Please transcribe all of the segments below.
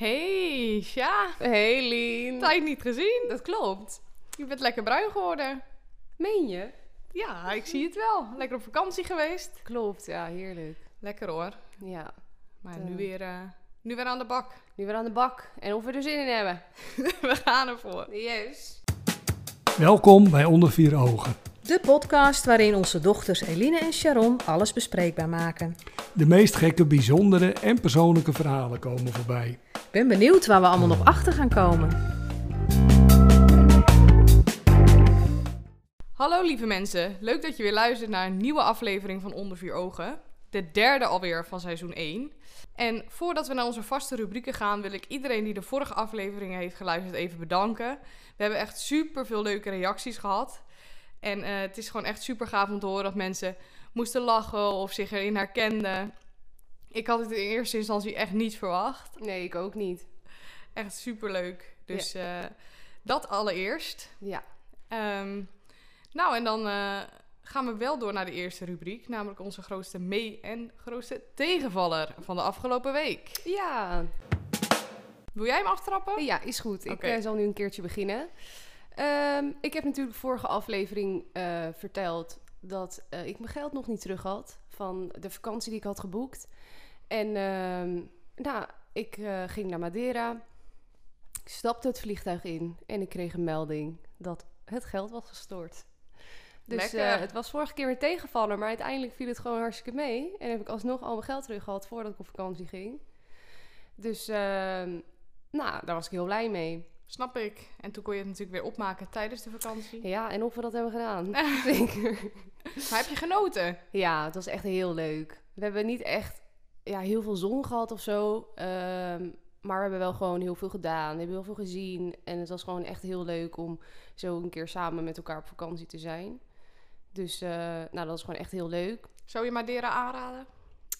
Hey, ja. Hey Lien. Tijd niet gezien. Dat klopt. Je bent lekker bruin geworden. Meen je? Ja, ik zie het wel. Lekker op vakantie geweest. Klopt, ja, heerlijk. Lekker hoor. Ja. Maar nu, weer, eh, nu weer aan de bak. Nu weer aan de bak. En of we er zin in hebben. We gaan ervoor. Yes. Welkom bij Onder Vier Ogen, De podcast waarin onze dochters Eline en Sharon alles bespreekbaar maken. de meest gekke, bijzondere en persoonlijke verhalen komen voorbij. Ik ben benieuwd waar we allemaal nog achter gaan komen. Hallo lieve mensen. Leuk dat je weer luistert naar een nieuwe aflevering van Onder Vier Ogen. De derde alweer van seizoen 1. En voordat we naar onze vaste rubrieken gaan, wil ik iedereen die de vorige afleveringen heeft geluisterd even bedanken. We hebben echt super veel leuke reacties gehad. En eh, het is gewoon echt super gaaf om te horen dat mensen moesten lachen of zich erin herkenden. Ik had het in eerste instantie echt niet verwacht. Nee, ik ook niet. Echt super leuk. Dus eh, dat allereerst. Ja. Ehm, nou, en dan eh, gaan we wel door naar de eerste rubriek, namelijk onze grootste mee- en grootste tegenvaller van de afgelopen week. Ja. Wil jij hem aftrappen? Ja, is goed. Ik zal nu een keertje beginnen. Ehm, ik heb natuurlijk vorige aflevering eh, verteld dat eh, ik mijn geld nog niet terug had van de vakantie die ik had geboekt. En ehm, nou, ik eh, ging naar Madeira. Ik stapte het vliegtuig in en ik kreeg een melding dat het geld was gestort. Dus het was vorige keer weer tegenvallen, maar uiteindelijk viel het gewoon hartstikke mee. En heb ik alsnog al mijn geld terug gehad voordat ik op vakantie ging. Dus ehm, nou, daar was ik heel blij mee. Snap ik. En toen kon je het natuurlijk weer opmaken tijdens de vakantie. Ja, en of we dat hebben gedaan. Zeker. Maar heb je genoten? Ja, het was echt heel leuk. We hebben niet echt ja, heel veel zon gehad of zo. ehm, maar we hebben wel gewoon heel veel gedaan. We hebben heel veel gezien. En het was gewoon echt heel leuk om zo een keer samen met elkaar op vakantie te zijn. Dus eh, nou, dat was gewoon echt heel leuk. Zou je Madeira aanraden?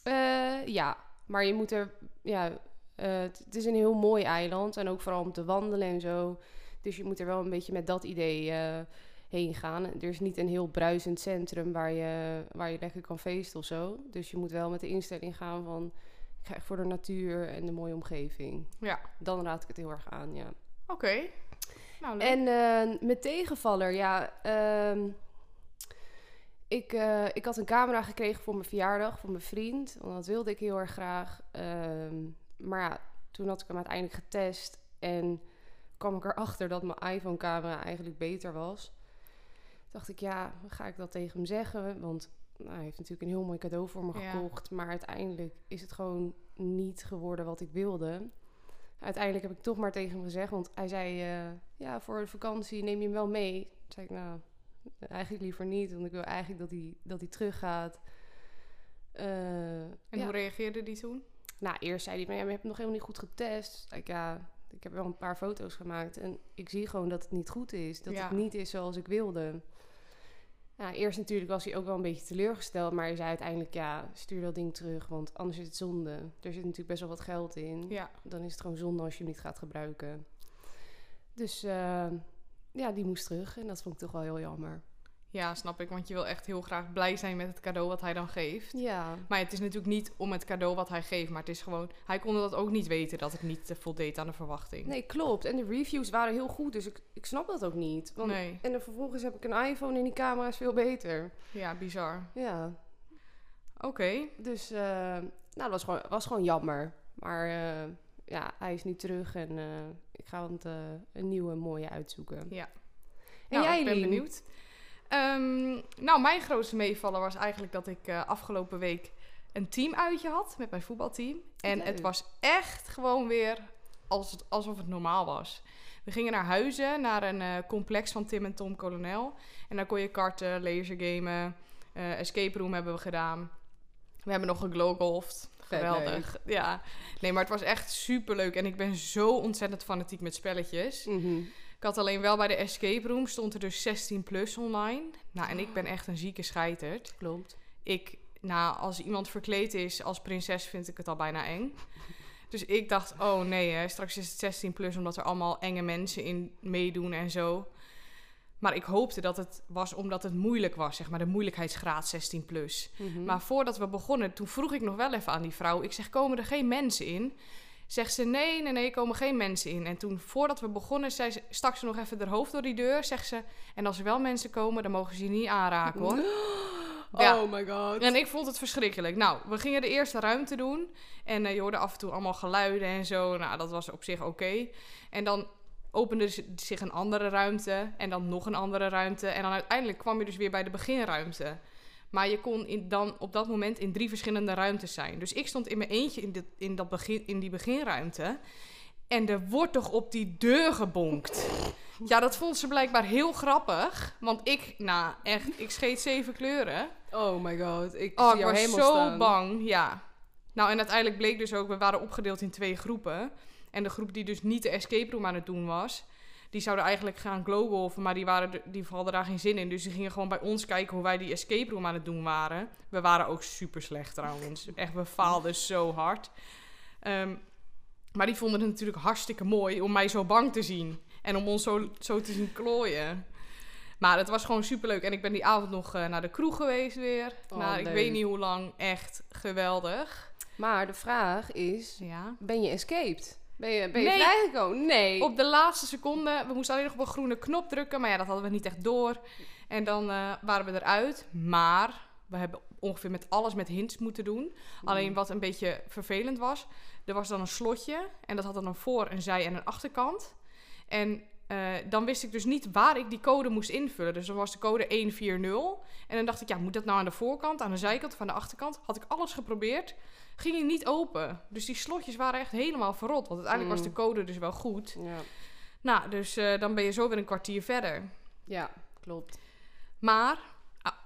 Eh, ja, maar je moet er... Ja, het het is een heel mooi eiland. En ook vooral om te wandelen en zo. Dus je moet er wel een beetje met dat idee eh, heen gaan. Er is niet een heel bruisend centrum waar je, waar je lekker kan feesten of zo. Dus je moet wel met de instelling gaan van... Ik ga echt voor de natuur en de mooie omgeving. Ja. Dan raad ik het heel erg aan, ja. Oké. Nou, leuk. En eh, met tegenvaller, ja. ehm, ik, eh, ik had een camera gekregen voor mijn verjaardag van mijn vriend. Want dat wilde ik heel erg graag. Ehm, maar ja, toen had ik hem uiteindelijk getest. En kwam ik erachter dat mijn iPhone-camera eigenlijk beter was. Dacht ik, ja, ga ik dat tegen hem zeggen? Want nou, hij heeft natuurlijk een heel mooi cadeau voor me Ja. gekocht. Maar uiteindelijk is het gewoon niet geworden wat ik wilde. Uiteindelijk heb ik toch maar tegen hem gezegd. Want hij zei, eh, ja, voor de vakantie neem je hem wel mee. Toen zei ik, nou, eigenlijk liever niet. Want ik wil eigenlijk dat hij, dat hij teruggaat. Eh, en ja. hoe reageerde die toen? Nou, eerst zei hij, maar ja, maar je hebt het nog helemaal niet goed getest. Ik, ja, ik heb wel een paar foto's gemaakt. En ik zie gewoon dat het niet goed is. Dat Ja. het niet is zoals ik wilde. Eerst natuurlijk was hij ook wel een beetje teleurgesteld. Maar hij zei uiteindelijk, ja, stuur dat ding terug. Want anders is het zonde. Er zit natuurlijk best wel wat geld in. Ja. Dan is het gewoon zonde als je hem niet gaat gebruiken. Dus eh, ja, die moest terug. En dat vond ik toch wel heel jammer. Ja, snap ik. Want je wil echt heel graag blij zijn met het cadeau wat hij dan geeft. Ja, Maar het is natuurlijk niet om het cadeau wat hij geeft. Maar het is gewoon... Hij kon dat ook niet weten dat het niet eh, voldeed aan de verwachting. nee, klopt. En de reviews waren heel goed. Dus ik, ik snap dat ook niet. Want, Nee. En dan vervolgens heb ik een iPhone en die camera is veel beter. Ja, bizar. Ja, Oké. dus uh, nou, dat was gewoon, was gewoon jammer. Maar uh, ja, hij is nu terug en uh, ik ga het, een nieuwe mooie uitzoeken. Ja. En nou, jij, ik ben Lien? benieuwd. Ehm, nou, mijn grootste meevaller was eigenlijk dat ik uh, afgelopen week een teamuitje had met mijn voetbalteam. En Leuk. het was echt gewoon weer als het, alsof het normaal was. We gingen naar Huizen, naar een uh, complex van Tim en Tom Colonel. En daar kon je karten, lasergamen, uh, escape room hebben we gedaan. We hebben nog geglowgolfd. Geweldig. Ja. Nee, maar het was echt super leuk. En ik ben zo ontzettend fanatiek met spelletjes. Mm -hmm. Ik had alleen wel bij de escape room stond er dus 16 plus online. Nou, en ik ben echt een zieke scheiterd. Klopt. Ik, nou, als iemand verkleed is als prinses, vind ik het al bijna eng. Dus ik dacht, oh nee, hè, straks is het 16 plus omdat er allemaal enge mensen in meedoen en zo. Maar ik hoopte dat het was omdat het moeilijk was, zeg maar, de moeilijkheidsgraad 16 plus. Mhm. Maar voordat we begonnen, toen vroeg ik nog wel even aan die vrouw. Ik zeg, komen er geen mensen in? Zegt ze, nee, nee, nee, komen geen mensen in. En toen, voordat we begonnen, zei ze, stak ze nog even haar hoofd door die deur. Zegt ze, en als er wel mensen komen, dan mogen ze je niet aanraken, hoor. Ja. Oh my god. En ik vond het verschrikkelijk. Nou, we gingen de eerste ruimte doen. En eh, je hoorde af en toe allemaal geluiden en zo. Nou, dat was op zich oké. En dan opende zich een andere ruimte. En dan nog een andere ruimte. En dan uiteindelijk kwam je dus weer bij de beginruimte. Maar je kon in, dan op dat moment in drie verschillende ruimtes zijn. Dus ik stond in mijn eentje in, dit, in, dat begin, in die beginruimte. En er wordt toch op die deur gebonkt. Ja, dat vond ze blijkbaar heel grappig. Want ik, nou echt, ik scheet zeven kleuren. Oh my god. Ik Oh, zie ik was helemaal zo staan. bang, ja. Nou, en uiteindelijk bleek dus ook, we waren opgedeeld in twee groepen. En de groep die dus niet de escape room aan het doen was, die zouden eigenlijk gaan glowwolven, maar die, waren die hadden daar geen zin in. Dus die gingen gewoon bij ons kijken hoe wij die escape room aan het doen waren. We waren ook super slecht trouwens. Echt, we faalden zo hard. Ehm, maar die vonden het natuurlijk hartstikke mooi om mij zo bang te zien. En om ons zo, zo te zien klooien. Maar het was gewoon superleuk. En ik ben die avond nog eh, naar de kroeg geweest weer. Oh, nou, ik leuk. weet niet hoe lang. Echt geweldig. Maar de vraag is, Ja. ben je escaped? Ben je, ben je Nee. vrijgekomen? Nee. Op de laatste seconde, we moesten alleen nog op een groene knop drukken. Maar ja, dat hadden we niet echt door. En dan eh, waren we eruit. Maar we hebben ongeveer met alles met hints moeten doen. Alleen wat een beetje vervelend was, er was dan een slotje. En dat had dan een voor, een zij en een achterkant. En eh, dan wist ik dus niet waar ik die code moest invullen. Dus dan was de code 140. En dan dacht ik, ja, moet dat nou aan de voorkant, aan de zijkant of aan de achterkant? Had ik alles geprobeerd. Ging hij niet open. Dus die slotjes waren echt helemaal verrot. Want uiteindelijk was Mm. de code dus wel goed. Ja. Nou, dus eh, dan ben je zo weer een kwartier verder. ja, klopt. Maar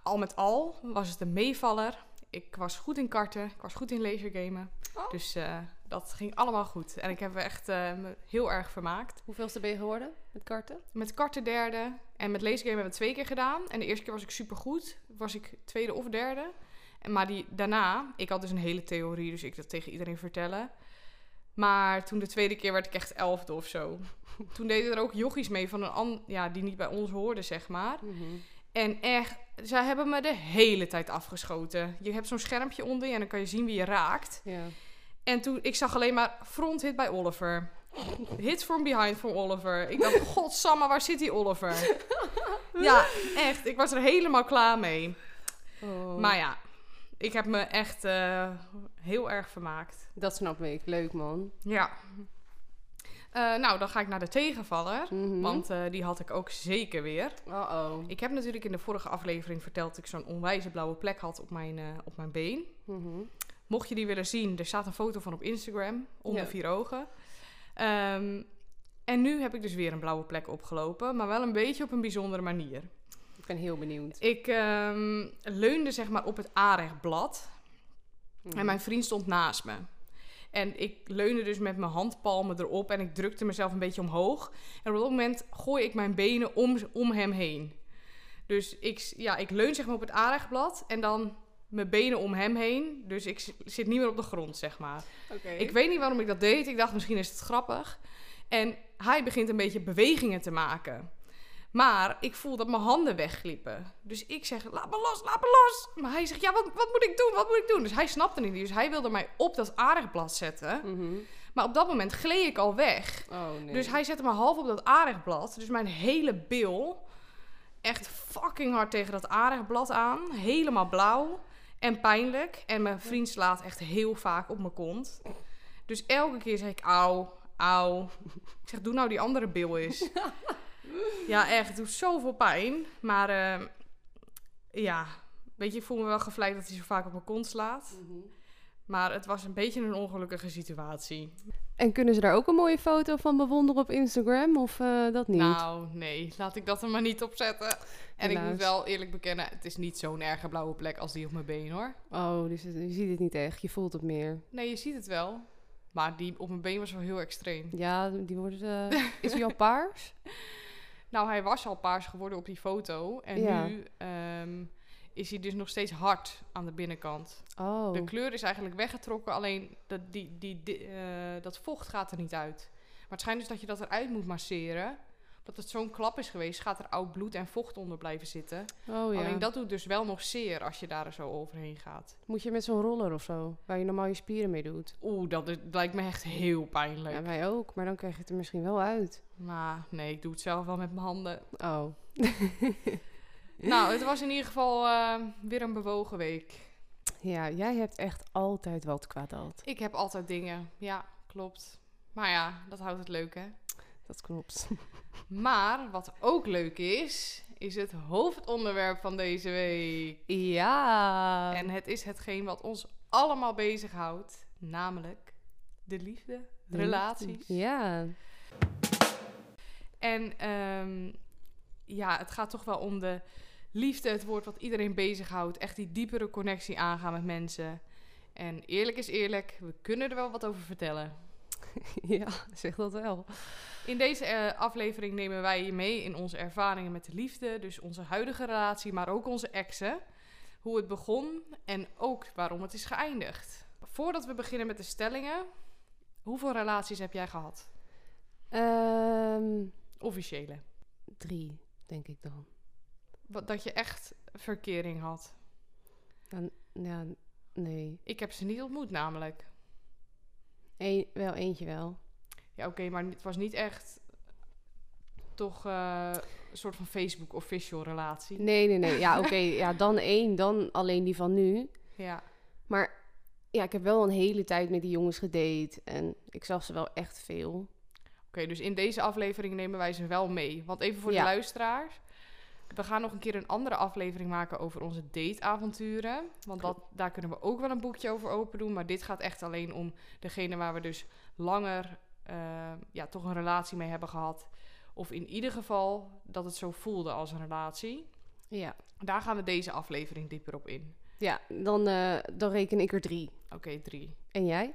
al met al was het een meevaller. Ik was goed in karten, ik was goed in lasergamen. Oh. Dus eh, dat ging allemaal goed. En ik heb me echt eh, heel erg vermaakt. Hoeveelste ben je geworden met karten? Met karten derde en met lasergamen hebben we twee keer gedaan. En de eerste keer was ik supergoed. Was ik tweede of derde. Maar die, daarna, ik had dus een hele theorie, dus ik dat tegen iedereen vertellen. Maar toen de tweede keer werd ik echt elfde of zo. Toen deden er ook jochies mee van een an, ja, die niet bij ons hoorden, zeg maar. En echt, zij hebben me de hele tijd afgeschoten. Je hebt zo'n schermpje onder je en dan kan je zien wie je raakt. Ja. En toen, ik zag alleen maar front hit bij Oliver. Hit from behind van Oliver. Ik dacht, godsamme, waar zit die Oliver? Ja, echt. Ik was er helemaal klaar mee. Oh. Maar ja, ik heb me echt eh, heel erg vermaakt. Dat snap ik. Leuk, man. Ja. Eh, nou, dan ga ik naar de tegenvaller. Mhm. Want eh, die had ik ook zeker weer. Uh-oh. Ik heb natuurlijk in de vorige aflevering verteld dat ik zo'n onwijze blauwe plek had op mijn, op mijn been. Mhm. Mocht je die willen zien, er staat een foto van op Instagram, onder Ja. vier ogen. Ehm, en nu heb ik dus weer een blauwe plek opgelopen, maar wel een beetje op een bijzondere manier. Ik ben heel benieuwd. Ik ehm, leunde zeg maar op het aanrechtblad Mhm. en mijn vriend stond naast me. En ik leunde dus met mijn handpalmen erop en ik drukte mezelf een beetje omhoog. En op dat moment gooi ik mijn benen om, om hem heen. Dus ik, ja, ik leun zeg maar op het aanrechtblad en dan mijn benen om hem heen. Dus ik zit niet meer op de grond, zeg maar. Ik weet niet waarom ik dat deed. Ik dacht, misschien is het grappig. En hij begint een beetje bewegingen te maken. Maar ik voel dat mijn handen wegglippen. Dus ik zeg, laat me los, laat me los. Maar hij zegt, ja, wat, wat moet ik doen, wat moet ik doen? Dus hij snapte niet. Dus hij wilde mij op dat aardigblad zetten. Mhm. Maar op dat moment gleed ik al weg. Oh, nee. Dus hij zette me half op dat aardigblad. Dus mijn hele bil echt fucking hard tegen dat aardigblad aan. Helemaal blauw en pijnlijk. En mijn vriend slaat echt heel vaak op mijn kont. Dus elke keer zeg ik auw, auw. Ik zeg, doe nou die andere bil eens. ja, echt. Het doet zoveel pijn. Maar eh, ja, weet je, ik voel me wel gevleid dat hij zo vaak op mijn kont slaat. Mhm. Maar het was een beetje een ongelukkige situatie. En kunnen ze daar ook een mooie foto van bewonderen op Instagram? Of eh, dat niet? Nou, nee, laat ik dat er maar niet op zetten. En ik moet wel eerlijk bekennen, het is niet zo'n erge blauwe plek als die op mijn been hoor. Oh, dus het- je ziet het niet echt. Je voelt het meer. Nee, je ziet het wel. Maar die op mijn been was wel heel extreem. Ja, die wordt... eh, is die al paars? Nou, hij was al paars geworden op die foto. En Ja. nu ehm, is hij dus nog steeds hard aan de binnenkant. Oh. De kleur is eigenlijk weggetrokken, alleen dat, die, die, die, eh, dat vocht gaat er niet uit. Maar het schijnt dus dat je dat eruit moet masseren. Dat het zo'n klap is geweest, gaat er oud bloed en vocht onder blijven zitten. Oh ja. Alleen dat doet dus wel nog zeer als je daar zo overheen gaat. Moet je met zo'n roller of zo, waar je normaal je spieren mee doet. Oeh, dat is- lijkt me echt heel pijnlijk. Ja, wij ook, maar dan krijg je het er misschien wel uit. Maar nee, ik doe het zelf wel met mijn handen. Oh. nou, het was in ieder geval eh, weer een bewogen week. Ja, jij hebt echt altijd wat kwaad. Ik heb altijd dingen. Ja, klopt. Maar ja, dat houdt het leuk, hè? Dat klopt. Maar wat ook leuk is, is het hoofdonderwerp van deze week. Ja. En het is hetgeen wat ons allemaal bezighoudt, namelijk de liefde, relaties. Ja. En ehm, ja, het gaat toch wel om de liefde, het woord wat iedereen bezighoudt. Echt die diepere connectie aangaan met mensen. En eerlijk is eerlijk, we kunnen er wel wat over vertellen. ja, zeg dat wel. In deze eh, aflevering nemen wij je mee in onze ervaringen met de liefde. Dus onze huidige relatie, maar ook onze exen. Hoe het begon en ook waarom het is geëindigd. Voordat we beginnen met de stellingen, hoeveel relaties heb jij gehad? Ehm, Officiële. drie, denk ik dan. Wat, dat je echt verkering had. Ja, nee. Ik heb ze niet ontmoet namelijk. Eén, wel eentje wel. Ja, oké, maar het was niet echt toch eh, een soort van Facebook official relatie. Nee, nee, nee. Ja, oké. ja, dan één. Dan alleen die van nu. Ja, Maar ja, ik heb wel een hele tijd met die jongens gedate. En ik zag ze wel echt veel. oké, dus in deze aflevering nemen wij ze wel mee. Want even voor de luisteraars. We gaan nog een keer een andere aflevering maken over onze dateavonturen. Want dat, daar kunnen we ook wel een boekje over open doen. Maar dit gaat echt alleen om degene waar we dus langer eh, ja, toch een relatie mee hebben gehad. Of in ieder geval dat het zo voelde als een relatie. Ja. Daar gaan we deze aflevering dieper op in. Ja, dan, eh, dan reken ik er drie. Oké, drie. En jij?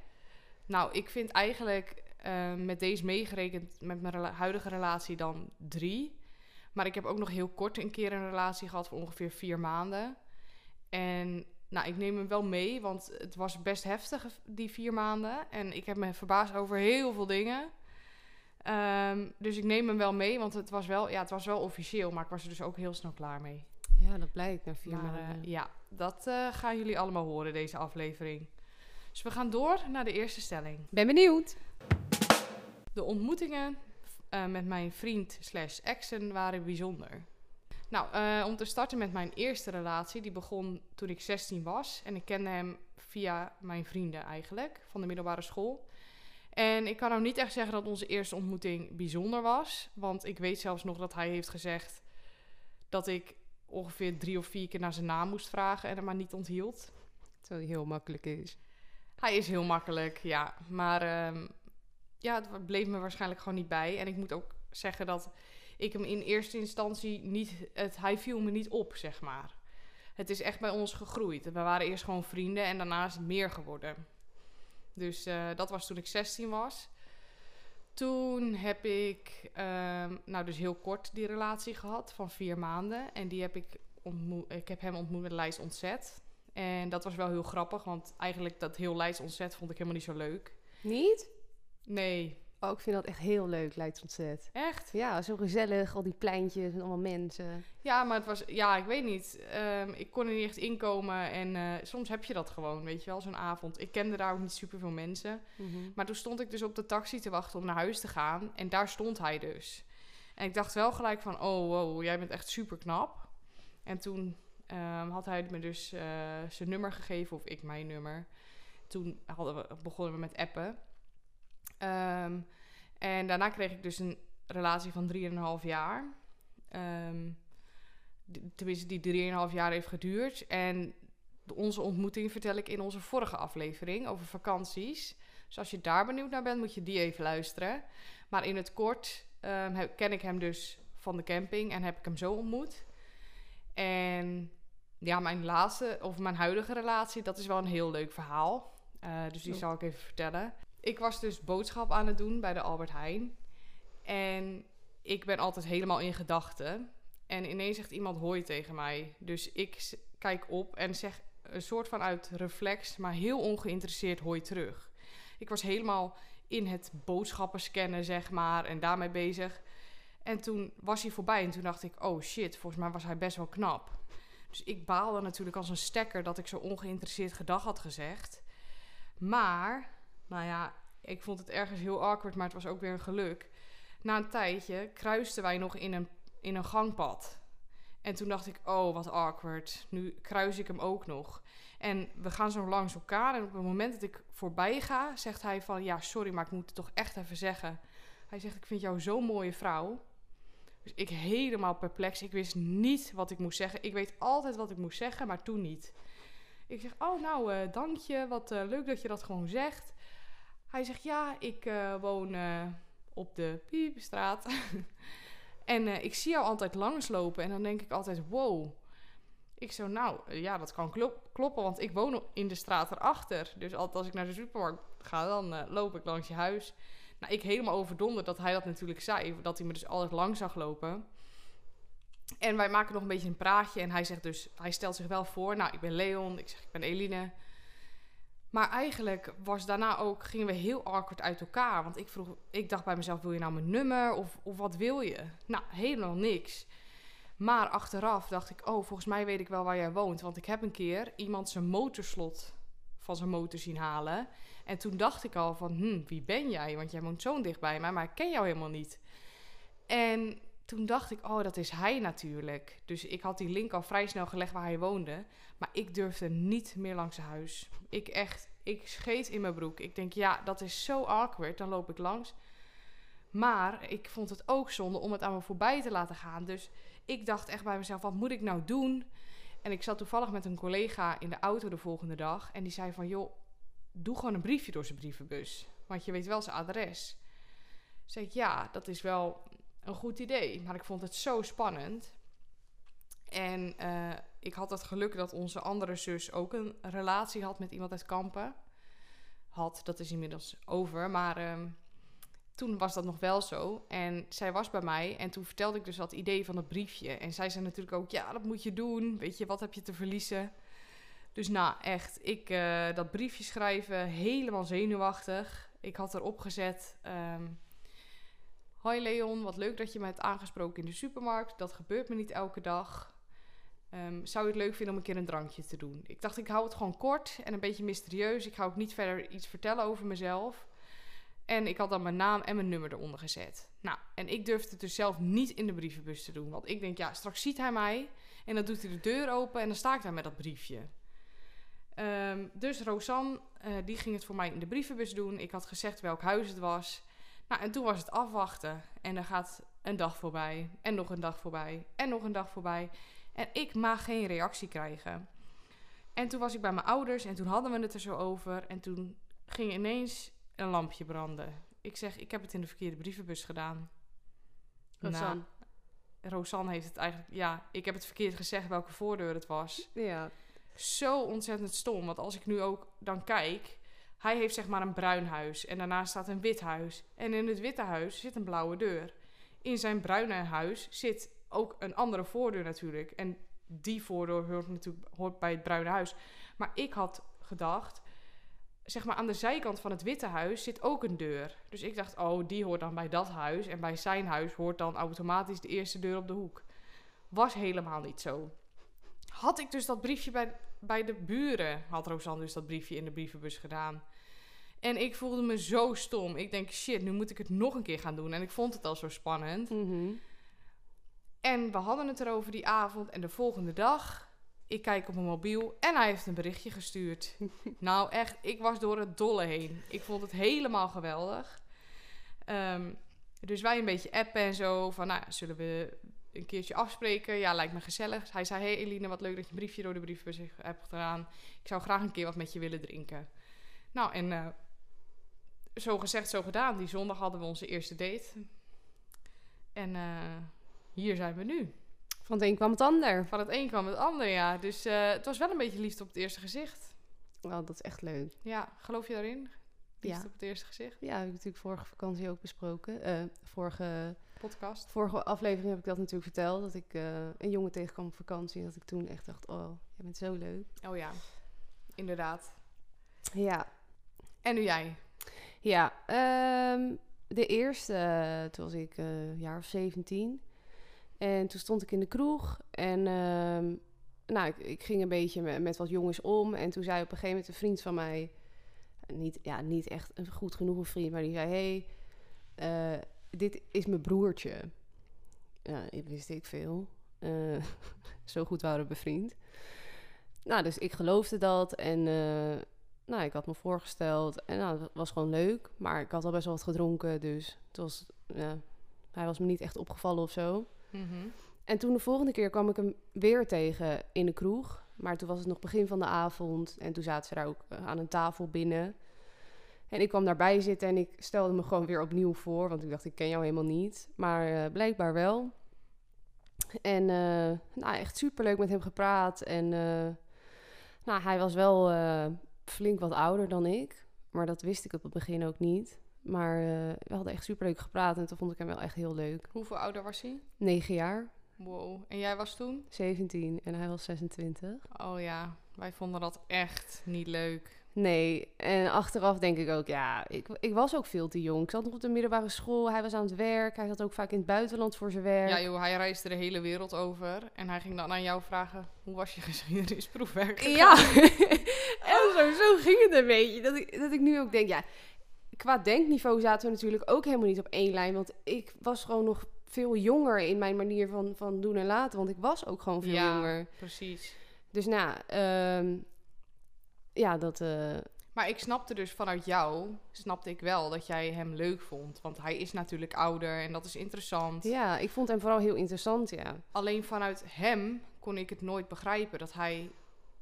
Nou, ik vind eigenlijk eh, met deze meegerekend met mijn rela- huidige relatie dan drie. Maar ik heb ook nog heel kort een keer een relatie gehad voor ongeveer vier maanden. En nou, ik neem hem wel mee, want het was best heftig die vier maanden. En ik heb me verbaasd over heel veel dingen. Ehm, dus ik neem hem wel mee, want het was wel, ja, het was wel officieel, maar ik was er dus ook heel snel klaar mee. Ja, dat blijkt na vier Maar, eh, maanden. ja, dat eh, gaan jullie allemaal horen, deze aflevering. Dus we gaan door naar de eerste stelling. Ben benieuwd. De ontmoetingen eh, met mijn vriend slash exen waren bijzonder. Nou, eh, om te starten met mijn eerste relatie. Die begon toen ik 16 was. En ik kende hem via mijn vrienden eigenlijk, van de middelbare school. En ik kan nou niet echt zeggen dat onze eerste ontmoeting bijzonder was. Want ik weet zelfs nog dat hij heeft gezegd dat ik ongeveer drie of vier keer naar zijn naam moest vragen en hem maar niet onthield. Terwijl die heel makkelijk is. Hij is heel makkelijk, ja. Maar ehm, ja, het bleef me waarschijnlijk gewoon niet bij. En ik moet ook zeggen dat ik hem in eerste instantie niet... Het, hij viel me niet op, zeg maar. Het is echt bij ons gegroeid. We waren eerst gewoon vrienden en daarna is het meer geworden. Dus eh, dat was toen ik 16 was. Toen heb ik, ehm, nou dus heel kort die relatie gehad van vier maanden. En die heb ik ontmoet, ik heb hem ontmoet met Lijst Ontzet. En dat was wel heel grappig, want eigenlijk dat heel Leids ontzet vond ik helemaal niet zo leuk. Niet? Nee, Oh, ik vind dat echt heel leuk, Leids ontzet. echt? Ja, zo gezellig, al die pleintjes en allemaal mensen. Ja, maar het was, ja, ik weet niet. Ehm, ik kon er niet echt inkomen en eh, soms heb je dat gewoon, weet je wel, zo'n avond. Ik kende daar ook niet superveel mensen. Maar toen stond ik dus op de taxi te wachten om naar huis te gaan en daar stond hij dus. En ik dacht wel gelijk van, oh wow, jij bent echt super knap. En toen ehm, had hij me dus eh, zijn nummer gegeven, of ik mijn nummer. Toen hadden we, begonnen we met appen. Ehm, en daarna kreeg ik dus een relatie van 3,5 jaar. D- tenminste, die 3,5 jaar heeft geduurd. En onze ontmoeting vertel ik in onze vorige aflevering over vakanties. Dus als je daar benieuwd naar bent, moet je die even luisteren. Maar in het kort ehm, ken ik hem dus van de camping en heb ik hem zo ontmoet. En ja, mijn laatste, of mijn huidige relatie, dat is wel een heel leuk verhaal. Eh, dus die zal ik even vertellen. Ik was dus boodschap aan het doen bij de Albert Heijn. En ik ben altijd helemaal in gedachten. En ineens zegt iemand hoi tegen mij. Dus ik kijk op en zeg een soort van uit reflex, maar heel ongeïnteresseerd hoi terug. Ik was helemaal in het boodschappen scannen, zeg maar, en daarmee bezig. En toen was hij voorbij en toen dacht ik, oh shit, volgens mij was hij best wel knap. Dus ik baalde natuurlijk als een stekker dat ik zo ongeïnteresseerd gedag had gezegd. Maar, nou ja, ik vond het ergens heel awkward, maar het was ook weer een geluk. Na een tijdje kruisten wij nog in een, in een gangpad. En toen dacht ik, oh, wat awkward. Nu kruis ik hem ook nog. En we gaan zo langs elkaar. En op het moment dat ik voorbij ga, zegt hij van... Ja, sorry, maar ik moet het toch echt even zeggen. Hij zegt, ik vind jou zo'n mooie vrouw. Dus ik helemaal perplex. Ik wist niet wat ik moest zeggen. Ik weet altijd wat ik moest zeggen, maar toen niet. Ik zeg, oh nou, eh, dank je. Wat eh, leuk dat je dat gewoon zegt. Hij zegt, ja, ik eh, woon eh, op de Piepstraat. en eh, ik zie jou altijd langslopen. En dan denk ik altijd, wow. Ik zo, nou, ja, dat kan klop- kloppen, want ik woon in de straat erachter. Dus altijd als ik naar de supermarkt ga, dan loop ik langs je huis. Nou, ik helemaal overdonderd dat hij dat natuurlijk zei. Dat hij me dus altijd lang zag lopen. En wij maken nog een beetje een praatje. En hij zegt dus, hij stelt zich wel voor. Nou, ik ben Leon. Ik zeg, ik ben Eline. Maar eigenlijk was daarna ook, gingen we heel awkward uit elkaar. Want ik vroeg, ik dacht bij mezelf, wil je nou mijn nummer? Of, of wat wil je? Nou, helemaal niks. Maar achteraf dacht ik, oh, volgens mij weet ik wel waar jij woont. Want ik heb een keer iemand zijn motorslot van zijn motor zien halen. En toen dacht ik al van, hm, wie ben jij? Want jij woont zo dicht bij mij, maar ik ken jou helemaal niet. En toen dacht ik, oh, dat is hij natuurlijk. Dus ik had die link al vrij snel gelegd waar hij woonde. Maar ik durfde niet meer langs zijn huis. Ik echt, ik scheet in mijn broek. Ik denk, ja, dat is zo awkward. Dan loop ik langs. Maar ik vond het ook zonde om het aan me voorbij te laten gaan. Dus ik dacht echt bij mezelf, wat moet ik nou doen? En ik zat toevallig met een collega in de auto de volgende dag. En die zei van, joh, doe gewoon een briefje door zijn brievenbus. Want je weet wel zijn adres. Zeg ik, ja, dat is wel een goed idee. Maar ik vond het zo spannend. En eh, ik had het geluk dat onze andere zus ook een relatie had met iemand uit Kampen. Had, dat is inmiddels over. Maar ehm, toen was dat nog wel zo. En zij was bij mij. En toen vertelde ik dus dat idee van het briefje. En zij zei natuurlijk ook, ja, dat moet je doen. Weet je, wat heb je te verliezen? Dus nou, echt, ik eh, dat briefje schrijven, helemaal zenuwachtig. Ik had erop gezet... ehm, Hoi Leon, wat leuk dat je me hebt aangesproken in de supermarkt. Dat gebeurt me niet elke dag. Ehm, zou je het leuk vinden om een keer een drankje te doen? Ik dacht, ik hou het gewoon kort en een beetje mysterieus. Ik ga ook niet verder iets vertellen over mezelf. En ik had dan mijn naam en mijn nummer eronder gezet. Nou, en ik durfde het dus zelf niet in de brievenbus te doen. Want ik denk, ja, straks ziet hij mij. En dan doet hij de deur open en dan sta ik daar met dat briefje. Ehm, dus Rosanne, eh, die ging het voor mij in de brievenbus doen. Ik had gezegd welk huis het was. Nou, en toen was het afwachten. En er gaat een dag voorbij. En nog een dag voorbij. En nog een dag voorbij. En ik mag geen reactie krijgen. En toen was ik bij mijn ouders. En toen hadden we het er zo over. En toen ging ineens een lampje branden. Ik zeg, ik heb het in de verkeerde brievenbus gedaan. Rosanne. Nou, Rosanne heeft het eigenlijk... Ja, ik heb het verkeerd gezegd welke voordeur het was. Ja. Zo ontzettend stom. Want als ik nu ook dan kijk... Hij heeft zeg maar een bruin huis en daarnaast staat een wit huis. En in het witte huis zit een blauwe deur. In zijn bruine huis zit ook een andere voordeur natuurlijk. En die voordeur hoort natuurlijk hoort bij het bruine huis. Maar ik had gedacht, zeg maar aan de zijkant van het witte huis zit ook een deur. Dus ik dacht, oh, die hoort dan bij dat huis. En bij zijn huis hoort dan automatisch de eerste deur op de hoek. Was helemaal niet zo. Had ik dus dat briefje bij, bij de buren, had Rosanne dus dat briefje in de brievenbus gedaan. En ik voelde me zo stom. Ik denk, shit, nu moet ik het nog een keer gaan doen. En ik vond het al zo spannend. Mhm. En we hadden het erover die avond. En de volgende dag, ik kijk op mijn mobiel en hij heeft een berichtje gestuurd. nou, echt, ik was door het dolle heen. Ik vond het helemaal geweldig. Ehm, dus wij een beetje appen en zo. Van, nou, zullen we een keertje afspreken? Ja, lijkt me gezellig. Hij zei, hey Eline, wat leuk dat je een briefje door de brievenbus hebt gedaan. Ik zou graag een keer wat met je willen drinken. Nou, en eh, zo gezegd, zo gedaan. Die zondag hadden we onze eerste date. En eh, hier zijn we nu. Van het een kwam het ander. Van het een kwam het ander, ja. Dus eh, het was wel een beetje liefde op het eerste gezicht. Oh, dat is echt leuk. Ja, geloof je daarin? Liefde Ja. op het eerste gezicht. Ja, heb ik natuurlijk vorige vakantie ook besproken. Eh, vorige, Podcast. vorige aflevering heb ik dat natuurlijk verteld. Dat ik een jongen tegenkwam op vakantie. En dat ik toen echt dacht, oh, jij bent zo leuk. Oh ja, inderdaad. Ja, En nu jij. Ja. ehm, de eerste, eh, toen was ik eh, een jaar of 17. En toen stond ik in de kroeg. En ehm, nou, ik, ging een beetje met, wat jongens om. En toen zei op een gegeven moment een vriend van mij... Niet, ja, niet echt een goed genoeg vriend, maar die zei... hey, eh, dit is mijn broertje. Ja, ik wist ik veel. Eh, zo goed waren we bevriend. Nou, dus ik geloofde dat. En eh, nou, ik had me voorgesteld. En nou, het was gewoon leuk. Maar ik had al best wel wat gedronken. Dus het was, ja, hij was me niet echt opgevallen of zo. Mhm. En toen de volgende keer kwam ik hem weer tegen in de kroeg. Maar toen was het nog begin van de avond. En toen zaten ze daar ook eh, aan een tafel binnen. En ik kwam daarbij zitten en ik stelde me gewoon weer opnieuw voor. Want ik dacht, ik ken jou helemaal niet. Maar eh, blijkbaar wel. En eh, nou, echt superleuk met hem gepraat. En nou, hij was wel flink wat ouder dan ik. Maar dat wist ik op het begin ook niet. Maar eh, we hadden echt superleuk gepraat. En toen vond ik hem wel echt heel leuk. Hoeveel ouder was hij? Negen jaar. Wow. En jij was toen? 17 en hij was 26. Oh ja, wij vonden dat echt niet leuk. Nee, en achteraf denk ik ook, ja, ik, ik was ook veel te jong. Ik zat nog op de middelbare school, hij was aan het werk, hij zat ook vaak in het buitenland voor zijn werk. Ja joh, hij reisde de hele wereld over. En hij ging dan aan jou vragen, hoe was je geschiedenisproefwerk? Ja, en zo, zo ging het een beetje. Dat ik, dat ik nu ook denk, ja, qua denkniveau zaten we natuurlijk ook helemaal niet op één lijn. Want ik was gewoon nog veel jonger in mijn manier van, van doen en laten. Want ik was ook gewoon veel Ja. jonger. Precies. Dus nou, ehm, ja, dat... eh, Maar ik snapte dus vanuit jou, snapte ik wel dat jij hem leuk vond. Want hij is natuurlijk ouder en dat is interessant. ja, ik vond hem vooral heel interessant, ja. Alleen vanuit hem kon ik het nooit begrijpen dat hij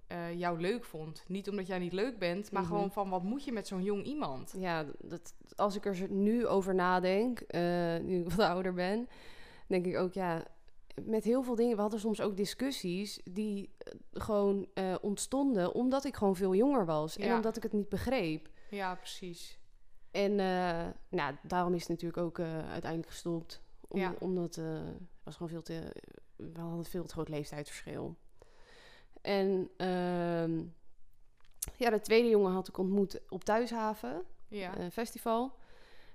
eh, jou leuk vond. Niet omdat jij niet leuk bent, maar Mhm. gewoon van wat moet je met zo'n jong iemand? Ja, dat, als ik er nu over nadenk, eh, nu ik wat ouder ben, denk ik ook, ja, met heel veel dingen. We hadden soms ook discussies die eh, gewoon eh, ontstonden omdat ik gewoon veel jonger was en omdat ik het niet begreep. Ja, precies. En eh, nou, daarom is het natuurlijk ook uiteindelijk gestopt. Om, Ja. Omdat het was gewoon veel te. We hadden veel te groot leeftijdsverschil. En ehm, ja, de tweede jongen had ik ontmoet op Thuishaven Ja. festival.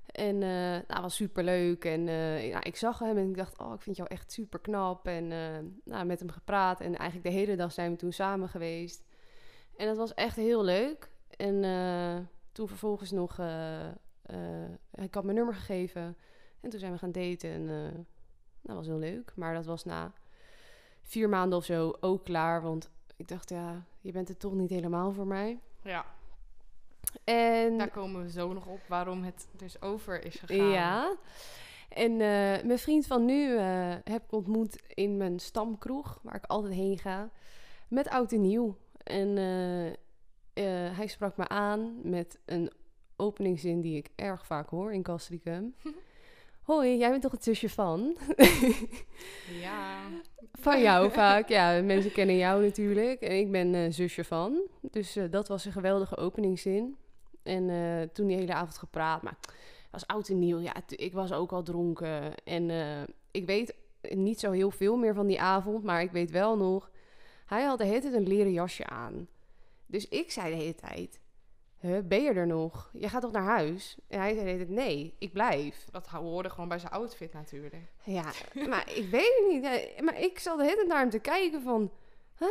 En eh nou, was super leuk. En eh, ja, ik zag hem en ik dacht, oh, ik vind jou echt super knap. En eh, nou, met hem gepraat. En eigenlijk de hele dag zijn we toen samen geweest. En dat was echt heel leuk. En toen vervolgens nog, ik had mijn nummer gegeven. En toen zijn we gaan daten. En dat was heel leuk. Maar dat was na vier maanden of zo ook klaar. Want ik dacht, ja, je bent het toch niet helemaal voor mij. ja, En daar komen we zo nog op waarom het dus over is gegaan. Ja. En eh, mijn vriend van nu eh, heb ik ontmoet in mijn stamkroeg, waar ik altijd heen ga, met oud en nieuw. En eh, hij sprak me aan met een openingszin die ik erg vaak hoor in Castricum. Hoi, jij bent toch het zusje van? Ja. Van jou vaak. Ja, mensen kennen jou natuurlijk. En ik ben eh, zusje van. Dus eh, dat was een geweldige openingszin. En eh, toen die hele avond gepraat. Maar het was oud en nieuw. Ja, ik was ook al dronken. En ik weet niet zo heel veel meer van die avond. Maar ik weet wel nog... Hij had de hele tijd een leren jasje aan. Dus ik zei de hele tijd... Huh, ben je er nog? Je gaat toch naar huis? En hij zei tijd... Nee, ik blijf. Dat hoorde gewoon bij zijn outfit natuurlijk. Ja, maar ik weet het niet. Ja, maar ik zat de hele tijd naar hem te kijken van... Huh?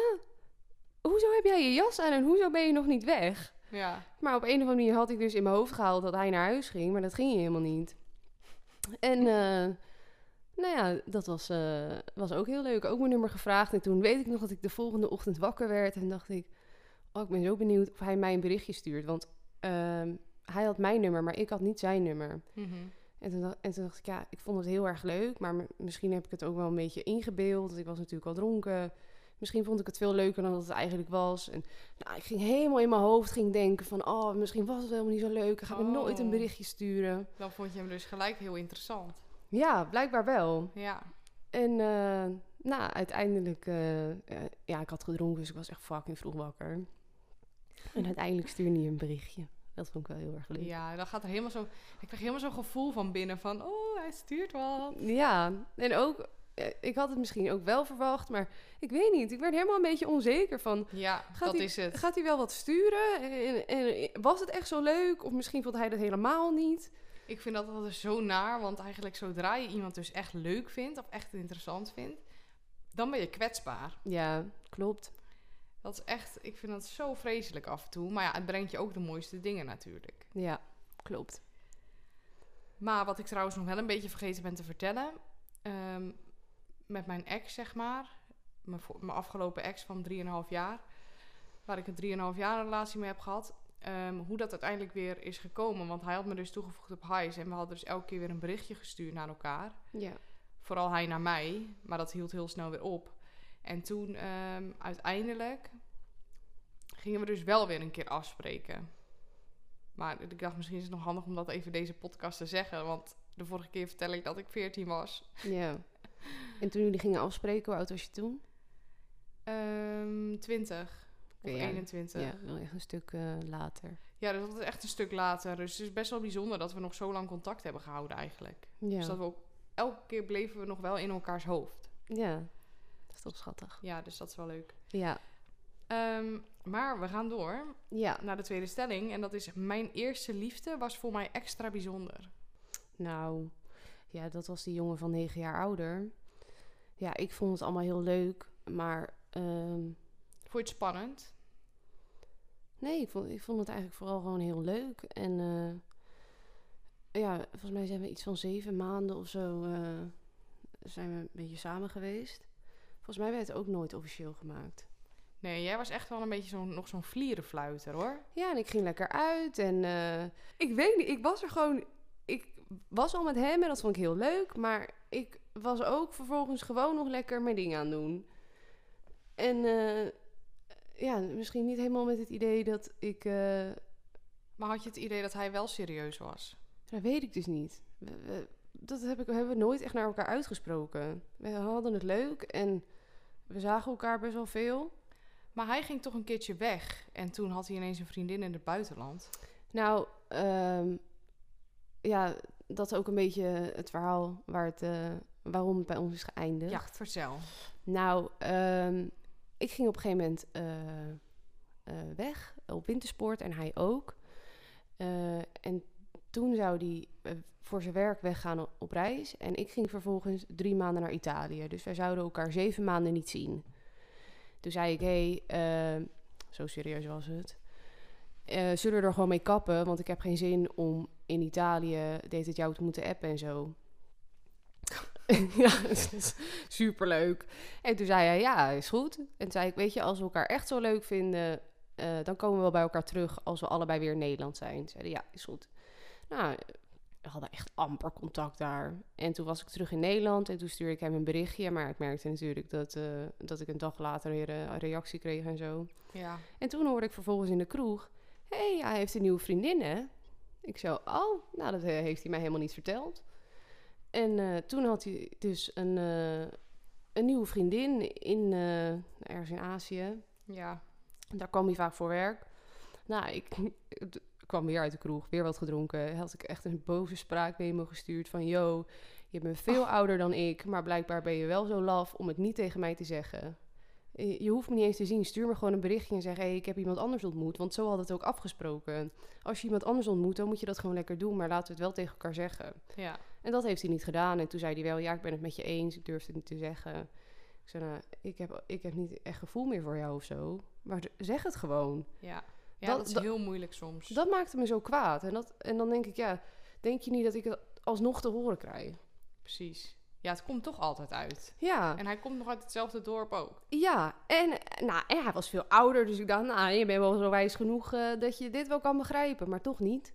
Hoezo heb jij je jas aan en hoezo ben je nog niet weg? Ja. Maar op een of andere manier had ik dus in mijn hoofd gehaald dat hij naar huis ging. Maar dat ging helemaal niet. En eh, nou ja, dat was, eh, was ook heel leuk. Ook mijn nummer gevraagd. En toen weet ik nog dat ik de volgende ochtend wakker werd. En dacht ik, oh, ik ben zo benieuwd of hij mij een berichtje stuurt. Want ehm, hij had mijn nummer, maar ik had niet zijn nummer. Mhm. En toen, dacht, en toen dacht ik, ja, ik vond het heel erg leuk. Maar m- misschien heb ik het ook wel een beetje ingebeeld. Want ik was natuurlijk al dronken. Misschien vond ik het veel leuker dan dat het eigenlijk was. En nou, ik ging helemaal in mijn hoofd ging denken van... Oh, misschien was het helemaal niet zo leuk. Dan ga ik Oh. nooit een berichtje sturen. Dan vond je hem dus gelijk heel interessant. Ja, blijkbaar wel. Ja. En eh, nou, uiteindelijk... eh, eh, ja, ik had gedronken, dus ik was echt fucking vroeg wakker. En uiteindelijk stuurde hij een berichtje. Dat vond ik wel heel erg leuk. Ja, dan gaat er helemaal zo... Ik krijg helemaal zo'n gevoel van binnen van... Oh, hij stuurt wat. Ja, en ook, eh, ik had het misschien ook wel verwacht, maar ik weet niet. Ik werd helemaal een beetje onzeker van, Ja, Gaat dat hij- is het. gaat hij wel wat sturen? En, en was het echt zo leuk? Of misschien vond hij dat helemaal niet? Ik vind dat altijd zo naar, want eigenlijk zodra je iemand dus echt leuk vindt of echt interessant vindt, dan ben je kwetsbaar. Ja, klopt. Dat is echt, ik vind dat zo vreselijk af en toe. Maar ja, het brengt je ook de mooiste dingen natuurlijk. Ja, klopt. Maar wat ik trouwens nog wel een beetje vergeten ben te vertellen. ehm, met mijn ex, zeg maar. Mijn, mijn afgelopen ex van 3,5 jaar. Waar ik een 3,5 jaar relatie mee heb gehad. ehm, hoe dat uiteindelijk weer is gekomen. Want hij had me dus toegevoegd op Highs. En we hadden dus elke keer weer een berichtje gestuurd naar elkaar. Ja. Vooral hij naar mij. Maar dat hield heel snel weer op. En toen ehm, uiteindelijk gingen we dus wel weer een keer afspreken. Maar ik dacht, misschien is het nog handig om dat even deze podcast te zeggen. Want de vorige keer vertel ik dat ik 14 was. Ja. En toen jullie gingen afspreken, hoe oud was je toen? Ehm 20 of Oké, ja. 21. Ja, wel echt een stuk eh, later. Ja, dus dat is echt een stuk later. Dus het is best wel bijzonder dat we nog zo lang contact hebben gehouden eigenlijk. Ja. Dus dat we ook elke keer bleven we nog wel in elkaars hoofd. ja. Toch schattig. Ja, dus dat is wel leuk. Ja. Ehm, maar we gaan door Ja. naar de tweede stelling. En dat is: Mijn eerste liefde was voor mij extra bijzonder. Nou, ja, dat was die jongen van negen jaar ouder. Ja, ik vond het allemaal heel leuk, maar ehm, Vond je het spannend? nee, ik vond, ik vond het eigenlijk vooral gewoon heel leuk. En eh, ja, volgens mij zijn we iets van zeven maanden of zo eh, zijn we een beetje samen geweest. Volgens mij werd het ook nooit officieel gemaakt. Nee, jij was echt wel een beetje zo'n, nog zo'n vlierenfluiter hoor. Ja, en ik ging lekker uit en eh, ik weet niet, ik was er gewoon, ik was al met hem en dat vond ik heel leuk, maar ik was ook vervolgens gewoon nog lekker mijn ding aan doen. En eh, ja, misschien niet helemaal met het idee dat ik, eh, Maar had je het idee dat hij wel serieus was? dat weet ik dus niet. We- we- dat heb ik, hebben we nooit echt naar elkaar uitgesproken. We hadden het leuk en we zagen elkaar best wel veel. Maar hij ging toch een keertje weg. En toen had hij ineens een vriendin in het buitenland. Nou, ehm, ja, dat is ook een beetje het verhaal waar het, eh, waarom het bij ons is geëindigd. Ja, vertel. Nou, ehm, ik ging op een gegeven moment eh, eh, weg op wintersport en hij ook. En toen zou hij eh, voor zijn werk weggaan op reis. En ik ging vervolgens drie maanden naar Italië. Dus wij zouden elkaar zeven maanden niet zien. Toen zei ik, hé, hey, eh, zo serieus was het. Eh, zullen we er gewoon mee kappen? Want ik heb geen zin om in Italië deed het jou te moeten appen en zo. ja, superleuk. En toen zei hij, ja, is goed. En toen zei ik, weet je, als we elkaar echt zo leuk vinden... dan komen we wel bij elkaar terug als we allebei weer in Nederland zijn. Zeiden, ja, is goed. Nou, we hadden echt amper contact daar. En toen was ik terug in Nederland en toen stuurde ik hem een berichtje. Maar ik merkte natuurlijk dat, eh, dat ik een dag later weer een reactie kreeg en zo. Ja. En toen hoorde ik vervolgens in de kroeg... Hé, hey, hij heeft een nieuwe vriendin, hè? Ik zo, oh, nou, dat eh, heeft hij mij helemaal niet verteld. En eh, toen had hij dus een, een nieuwe vriendin in, ergens in Azië. Ja. Daar kwam hij vaak voor werk. Nou, ik kwam weer uit de kroeg, weer wat gedronken. Had ik echt een boze spraakmemo gestuurd van... Yo, je bent veel ouder dan ik, maar blijkbaar ben je wel zo laf om het niet tegen mij te zeggen. Je hoeft me niet eens te zien. Stuur me gewoon een berichtje en zeg... Hé, hey, ik heb iemand anders ontmoet. Want zo had het ook afgesproken. Als je iemand anders ontmoet, dan moet je dat gewoon lekker doen. Maar laten we het wel tegen elkaar zeggen. Ja. En dat heeft hij niet gedaan. En toen zei hij wel, ja, ik ben het met je eens. Ik durfde het niet te zeggen. Ik zei, nou, ik heb, ik heb niet echt gevoel meer voor jou of zo. Maar zeg het gewoon. Ja. Ja, Dat- dat, is heel moeilijk soms. Dat maakte me zo kwaad. En, dat, en dan denk ik, ja, denk je niet dat ik het alsnog te horen krijg? Precies. Ja, het komt toch altijd uit. Ja, En hij komt nog uit hetzelfde dorp ook. ja. En, nou, en hij was veel ouder. Dus ik dacht, nou, je bent wel zo wijs genoeg eh, dat je dit wel kan begrijpen. Maar toch niet.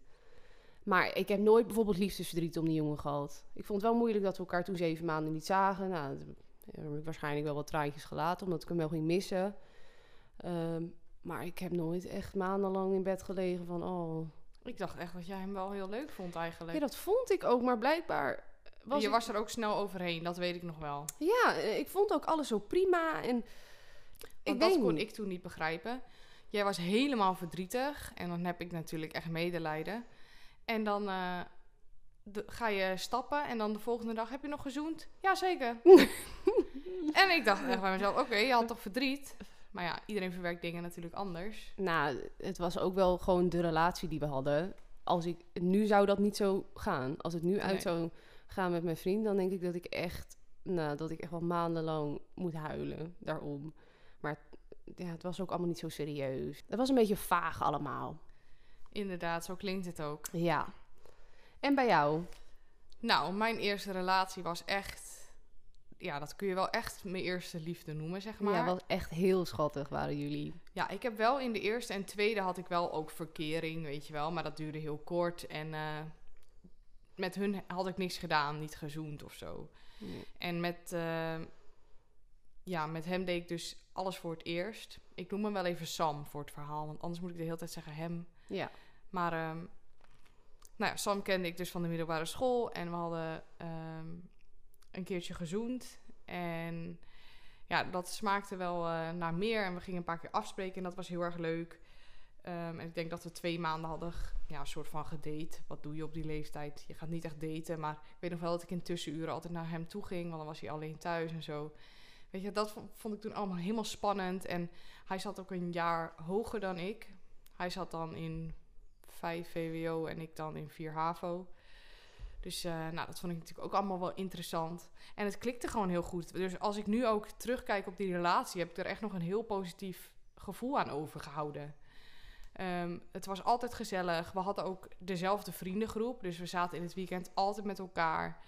Maar ik heb nooit bijvoorbeeld liefdesverdriet om die jongen gehad. Ik vond het wel moeilijk dat we elkaar toen zeven maanden niet zagen. Nou, heb ik waarschijnlijk wel wat traantjes gelaten, omdat ik hem wel ging missen. Ehm, maar ik heb nooit echt maandenlang in bed gelegen van, oh... Ik dacht echt dat jij hem wel heel leuk vond eigenlijk. Ja, dat vond ik ook, maar blijkbaar was je ik- was er ook snel overheen, dat weet ik nog wel. Ja, eh, ik vond ook alles zo prima en... Ik dat kon ik toen niet begrijpen. Jij was helemaal verdrietig. En dan heb ik natuurlijk echt medelijden. En dan eh, de- ga je stappen. En dan de volgende dag heb je nog gezoend. Jazeker. en ik dacht echt bij mezelf, oké, je had toch verdriet? Maar ja, iedereen verwerkt dingen natuurlijk anders. Nou, het was ook wel gewoon de relatie die we hadden. als ik nu zou dat niet zo gaan. Als het nu uit Nee. zou gaan met mijn vriend, dan denk ik dat ik echt, nou, dat ik echt wel maandenlang moet huilen daarom. Maar ja, het was ook allemaal niet zo serieus. Het was een beetje vaag allemaal. Inderdaad, zo klinkt het ook. Ja. En bij jou? Nou, mijn eerste relatie was echt... Ja, dat kun je wel echt mijn eerste liefde noemen, zeg maar. Ja, was echt heel schattig waren jullie. Ja, ik heb wel in de eerste en tweede had ik wel ook verkering, weet je wel. Maar dat duurde heel kort. En eh, met hun had ik niks gedaan, niet gezoend of zo. En met, eh, ja, met hem deed ik dus alles voor het eerst. Ik noem hem wel even Sam voor het verhaal, want anders moet ik de hele tijd zeggen hem. Ja. Maar ehm, nou ja, Sam kende ik dus van de middelbare school. En we hadden ehm, een keertje gezoend. En ja, dat smaakte wel eh, naar meer. En we gingen een paar keer afspreken en dat was heel erg leuk. Ehm, en ik denk dat we twee maanden hadden ja, een soort van gedate. Wat doe je op die leeftijd? Je gaat niet echt daten. Maar ik weet nog wel dat ik in tussenuren altijd naar hem toe ging. Want dan was hij alleen thuis en zo. Weet je, dat vo- vond ik toen allemaal helemaal spannend. En hij zat ook een jaar hoger dan ik. Hij zat dan in 5 VWO en ik dan in 4 HAVO. Dus eh, nou, dat vond ik natuurlijk ook allemaal wel interessant. En het klikte gewoon heel goed. Dus als ik nu ook terugkijk op die relatie, heb ik er echt nog een heel positief gevoel aan overgehouden. Ehm, het was altijd gezellig. We hadden ook dezelfde vriendengroep. Dus we zaten in het weekend altijd met elkaar.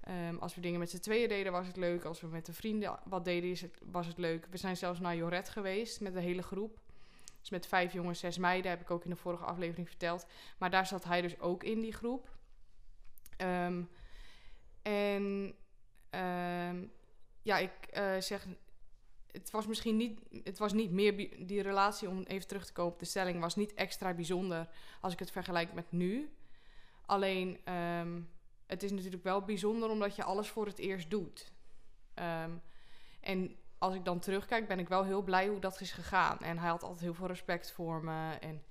Ehm, als we dingen met z'n tweeën deden, was het leuk. Als we met de vrienden wat deden, is het, was het leuk. We zijn zelfs naar Joret geweest met de hele groep. Dus met vijf jongens, zes meiden, heb ik ook in de vorige aflevering verteld. Maar daar zat hij dus ook in die groep. Ehm, en ehm, ja, ik eh, zeg, het was misschien niet, het was niet meer, die relatie, om even terug te komen op de stelling, was niet extra bijzonder als ik het vergelijk met nu. Alleen, ehm, het is natuurlijk wel bijzonder omdat je alles voor het eerst doet. En als ik dan terugkijk, ben ik wel heel blij hoe dat is gegaan. En hij had altijd heel veel respect voor me. En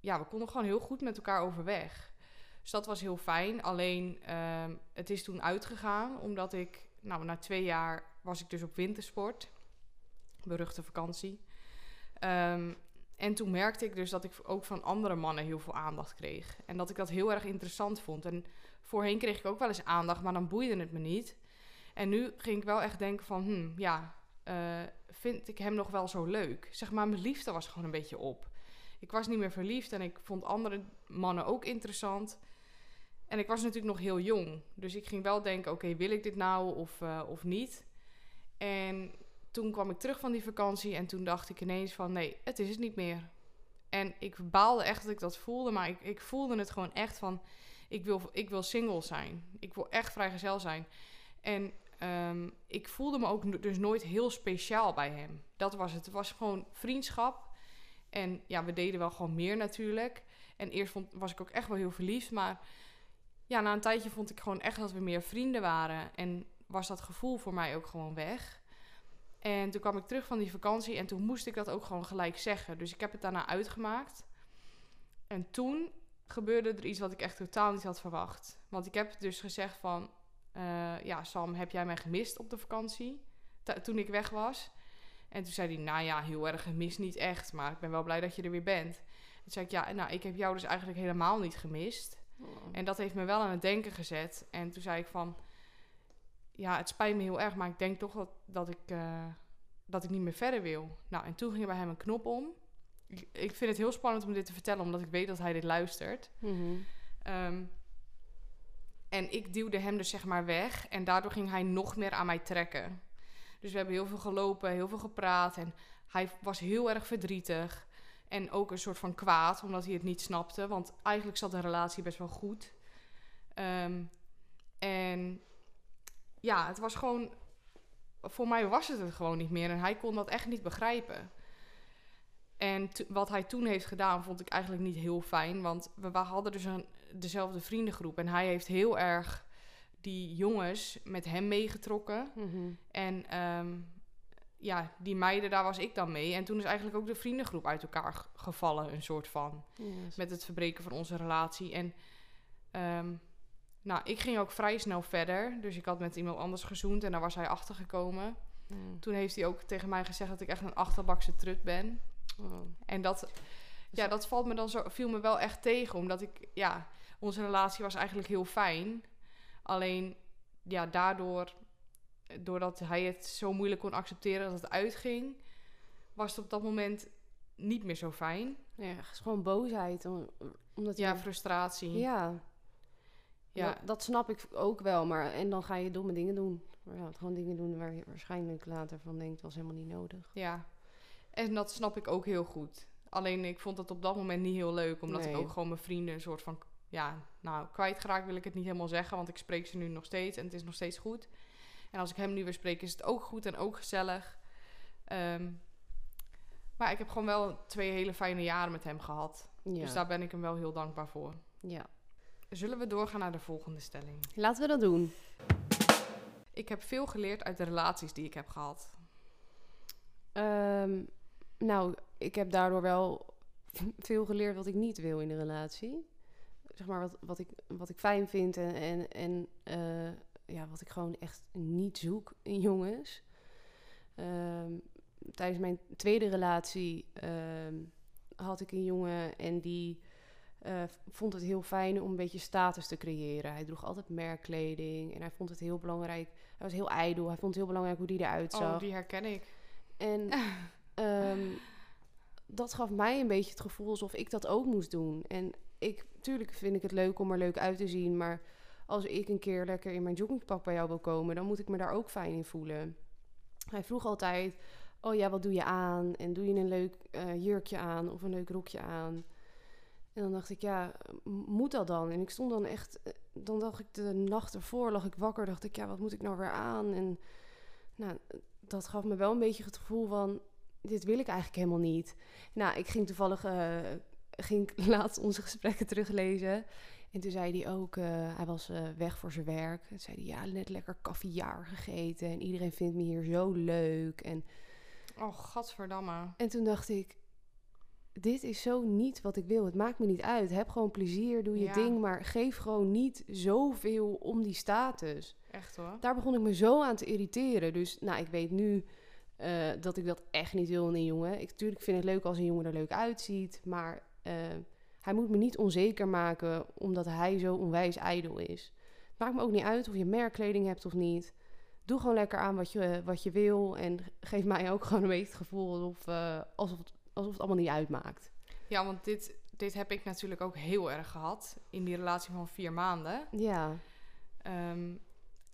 ja, we konden gewoon heel goed met elkaar overweg. Dus dat was heel fijn. Alleen, ehm, het is toen uitgegaan omdat ik... Nou, na twee jaar was ik dus op wintersport. Beruchte vakantie. Ehm, en toen merkte ik dus dat ik ook van andere mannen heel veel aandacht kreeg. En dat ik dat heel erg interessant vond. En voorheen kreeg ik ook wel eens aandacht, maar dan boeide het me niet. En nu ging ik wel echt denken van, hm, ja, eh, vind ik hem nog wel zo leuk? Zeg maar, mijn liefde was gewoon een beetje op. Ik was niet meer verliefd en ik vond andere mannen ook interessant. En ik was natuurlijk nog heel jong. Dus ik ging wel denken, oké, wil ik dit nou of, eh, of niet? En toen kwam ik terug van die vakantie en toen dacht ik ineens van, nee, het is het niet meer. En ik baalde echt dat ik dat voelde, maar ik, ik voelde het gewoon echt van, ik wil, ik wil single zijn. Ik wil echt vrijgezel zijn. En ehm, ik voelde me ook dus nooit heel speciaal bij hem. Dat was het. Het was gewoon vriendschap. En ja, we deden wel gewoon meer natuurlijk. En eerst vond, was ik ook echt wel heel verliefd. Maar ja, na een tijdje vond ik gewoon echt dat we meer vrienden waren. En was dat gevoel voor mij ook gewoon weg. En toen kwam ik terug van die vakantie en toen moest ik dat ook gewoon gelijk zeggen. Dus ik heb het daarna uitgemaakt. En toen gebeurde er iets wat ik echt totaal niet had verwacht. Want ik heb dus gezegd van... eh, ja, Sam, heb jij mij gemist op de vakantie? Toen ik weg was. En toen zei hij, nou ja, heel erg gemist niet echt. Maar ik ben wel blij dat je er weer bent. Toen zei ik, ja, nou, ik heb jou dus eigenlijk helemaal niet gemist. En dat heeft me wel aan het denken gezet. En toen zei ik van... Ja, het spijt me heel erg, maar ik denk toch dat, dat, ik, eh, dat ik niet meer verder wil. Nou, en toen ging er bij hem een knop om. Ik, ik vind het heel spannend om dit te vertellen, omdat ik weet dat hij dit luistert. Mhm. Ehm, en ik duwde hem dus zeg maar weg. En daardoor ging hij nog meer aan mij trekken. Dus we hebben heel veel gelopen, heel veel gepraat. En hij was heel erg verdrietig. En ook een soort van kwaad, omdat hij het niet snapte. Want eigenlijk zat de relatie best wel goed. Ehm, en ja, het was gewoon... Voor mij was het het gewoon niet meer. En hij kon dat echt niet begrijpen. En wat hij toen heeft gedaan, vond ik eigenlijk niet heel fijn. Want we hadden dus een, dezelfde vriendengroep. En hij heeft heel erg die jongens met hem meegetrokken. Mhm. En ehm, ja, die meiden, daar was ik dan mee. En toen is eigenlijk ook de vriendengroep uit elkaar gevallen, een soort van. Yes. Met het verbreken van onze relatie. En ehm, nou, ik ging ook vrij snel verder. Dus ik had met iemand anders gezoend en daar was hij achter gekomen. Mm. Toen heeft hij ook tegen mij gezegd dat ik echt een achterbakse trut ben. Oh. En dat, ja, dat valt me dan zo, viel me wel echt tegen. Omdat ik, ja, onze relatie was eigenlijk heel fijn. Alleen, ja, daardoor, doordat hij het zo moeilijk kon accepteren dat het uitging, was het op dat moment niet meer zo fijn. Ja, het is gewoon boosheid. om- Omdat Ja, je- frustratie. ja. Ja. Dat, dat snap ik ook wel. Maar, en dan ga je domme dingen doen. Maar ja, gewoon dingen doen waar je waarschijnlijk later van denkt, was helemaal niet nodig. Ja, en dat snap ik ook heel goed. Alleen ik vond het op dat moment niet heel leuk, omdat ik ook gewoon mijn vrienden een soort van, ja, nou, kwijtgeraakt wil ik het niet helemaal zeggen, want ik spreek ze nu nog steeds en het is nog steeds goed. En als ik hem nu weer spreek, is het ook goed en ook gezellig. Ehm, maar ik heb gewoon wel twee hele fijne jaren met hem gehad. Ja. Dus daar ben ik hem wel heel dankbaar voor. ja. Zullen we doorgaan naar de volgende stelling? Laten we dat doen. Ik heb veel geleerd uit de relaties die ik heb gehad. Ehm, nou, ik heb daardoor wel veel geleerd wat ik niet wil in een relatie. Zeg maar wat, wat, ik, wat ik fijn vind en, en, en eh, ja, wat ik gewoon echt niet zoek in jongens. Ehm, tijdens mijn tweede relatie ehm, had ik een jongen en die eh, vond het heel fijn om een beetje status te creëren. Hij droeg altijd merkkleding en hij vond het heel belangrijk. Hij was heel ijdel. Hij vond het heel belangrijk hoe die eruit zag. Oh, die herken ik. En ehm, dat gaf mij een beetje het gevoel alsof ik dat ook moest doen. En ik, tuurlijk vind ik het leuk om er leuk uit te zien, maar als ik een keer lekker in mijn joggingpak bij jou wil komen, dan moet ik me daar ook fijn in voelen. Hij vroeg altijd: Oh ja, wat doe je aan? En doe je een leuk eh, jurkje aan of een leuk rokje aan? En dan dacht ik, ja, moet dat dan? En ik stond dan echt, eh, dan dacht ik de nacht ervoor, lag ik wakker, dacht ik, ja, wat moet ik nou weer aan? En nou, dat gaf me wel een beetje het gevoel van, dit wil ik eigenlijk helemaal niet. Nou, ik ging toevallig, eh, ging laatst onze gesprekken teruglezen. En toen zei hij ook, eh, hij was eh, weg voor zijn werk. Toen zei hij, ja, net lekker caviar gegeten. En iedereen vindt me hier zo leuk. En, Oh, gadverdamme. en toen dacht ik, dit is zo niet wat ik wil. Het maakt me niet uit. Heb gewoon plezier, doe je Ja. ding. Maar geef gewoon niet zoveel om die status Echt hoor. daar begon ik me zo aan te irriteren. Dus nou, ik weet nu eh, dat ik dat echt niet wil in een jongen. Ik natuurlijk vind het leuk als een jongen er leuk uitziet. Maar hij moet me niet onzeker maken omdat hij zo onwijs ijdel is. Het maakt me ook niet uit of je merkkleding hebt of niet. Doe gewoon lekker aan wat je, wat je wil. En geef mij ook gewoon een beetje het gevoel alsof, eh, alsof, het, alsof het allemaal niet uitmaakt. Ja, want dit, dit heb ik natuurlijk ook heel erg gehad in die relatie van vier maanden. Ja, Ehm,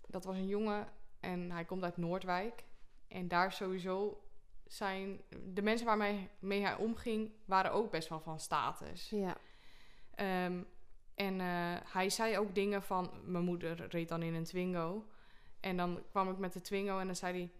dat was een jongen en hij komt uit Noordwijk. En daar sowieso zijn... De mensen waarmee mee hij omging waren ook best wel van status. ja, Ehm, en eh, hij zei ook dingen van... Mijn moeder reed dan in een Twingo. En dan kwam ik met de Twingo en dan zei hij...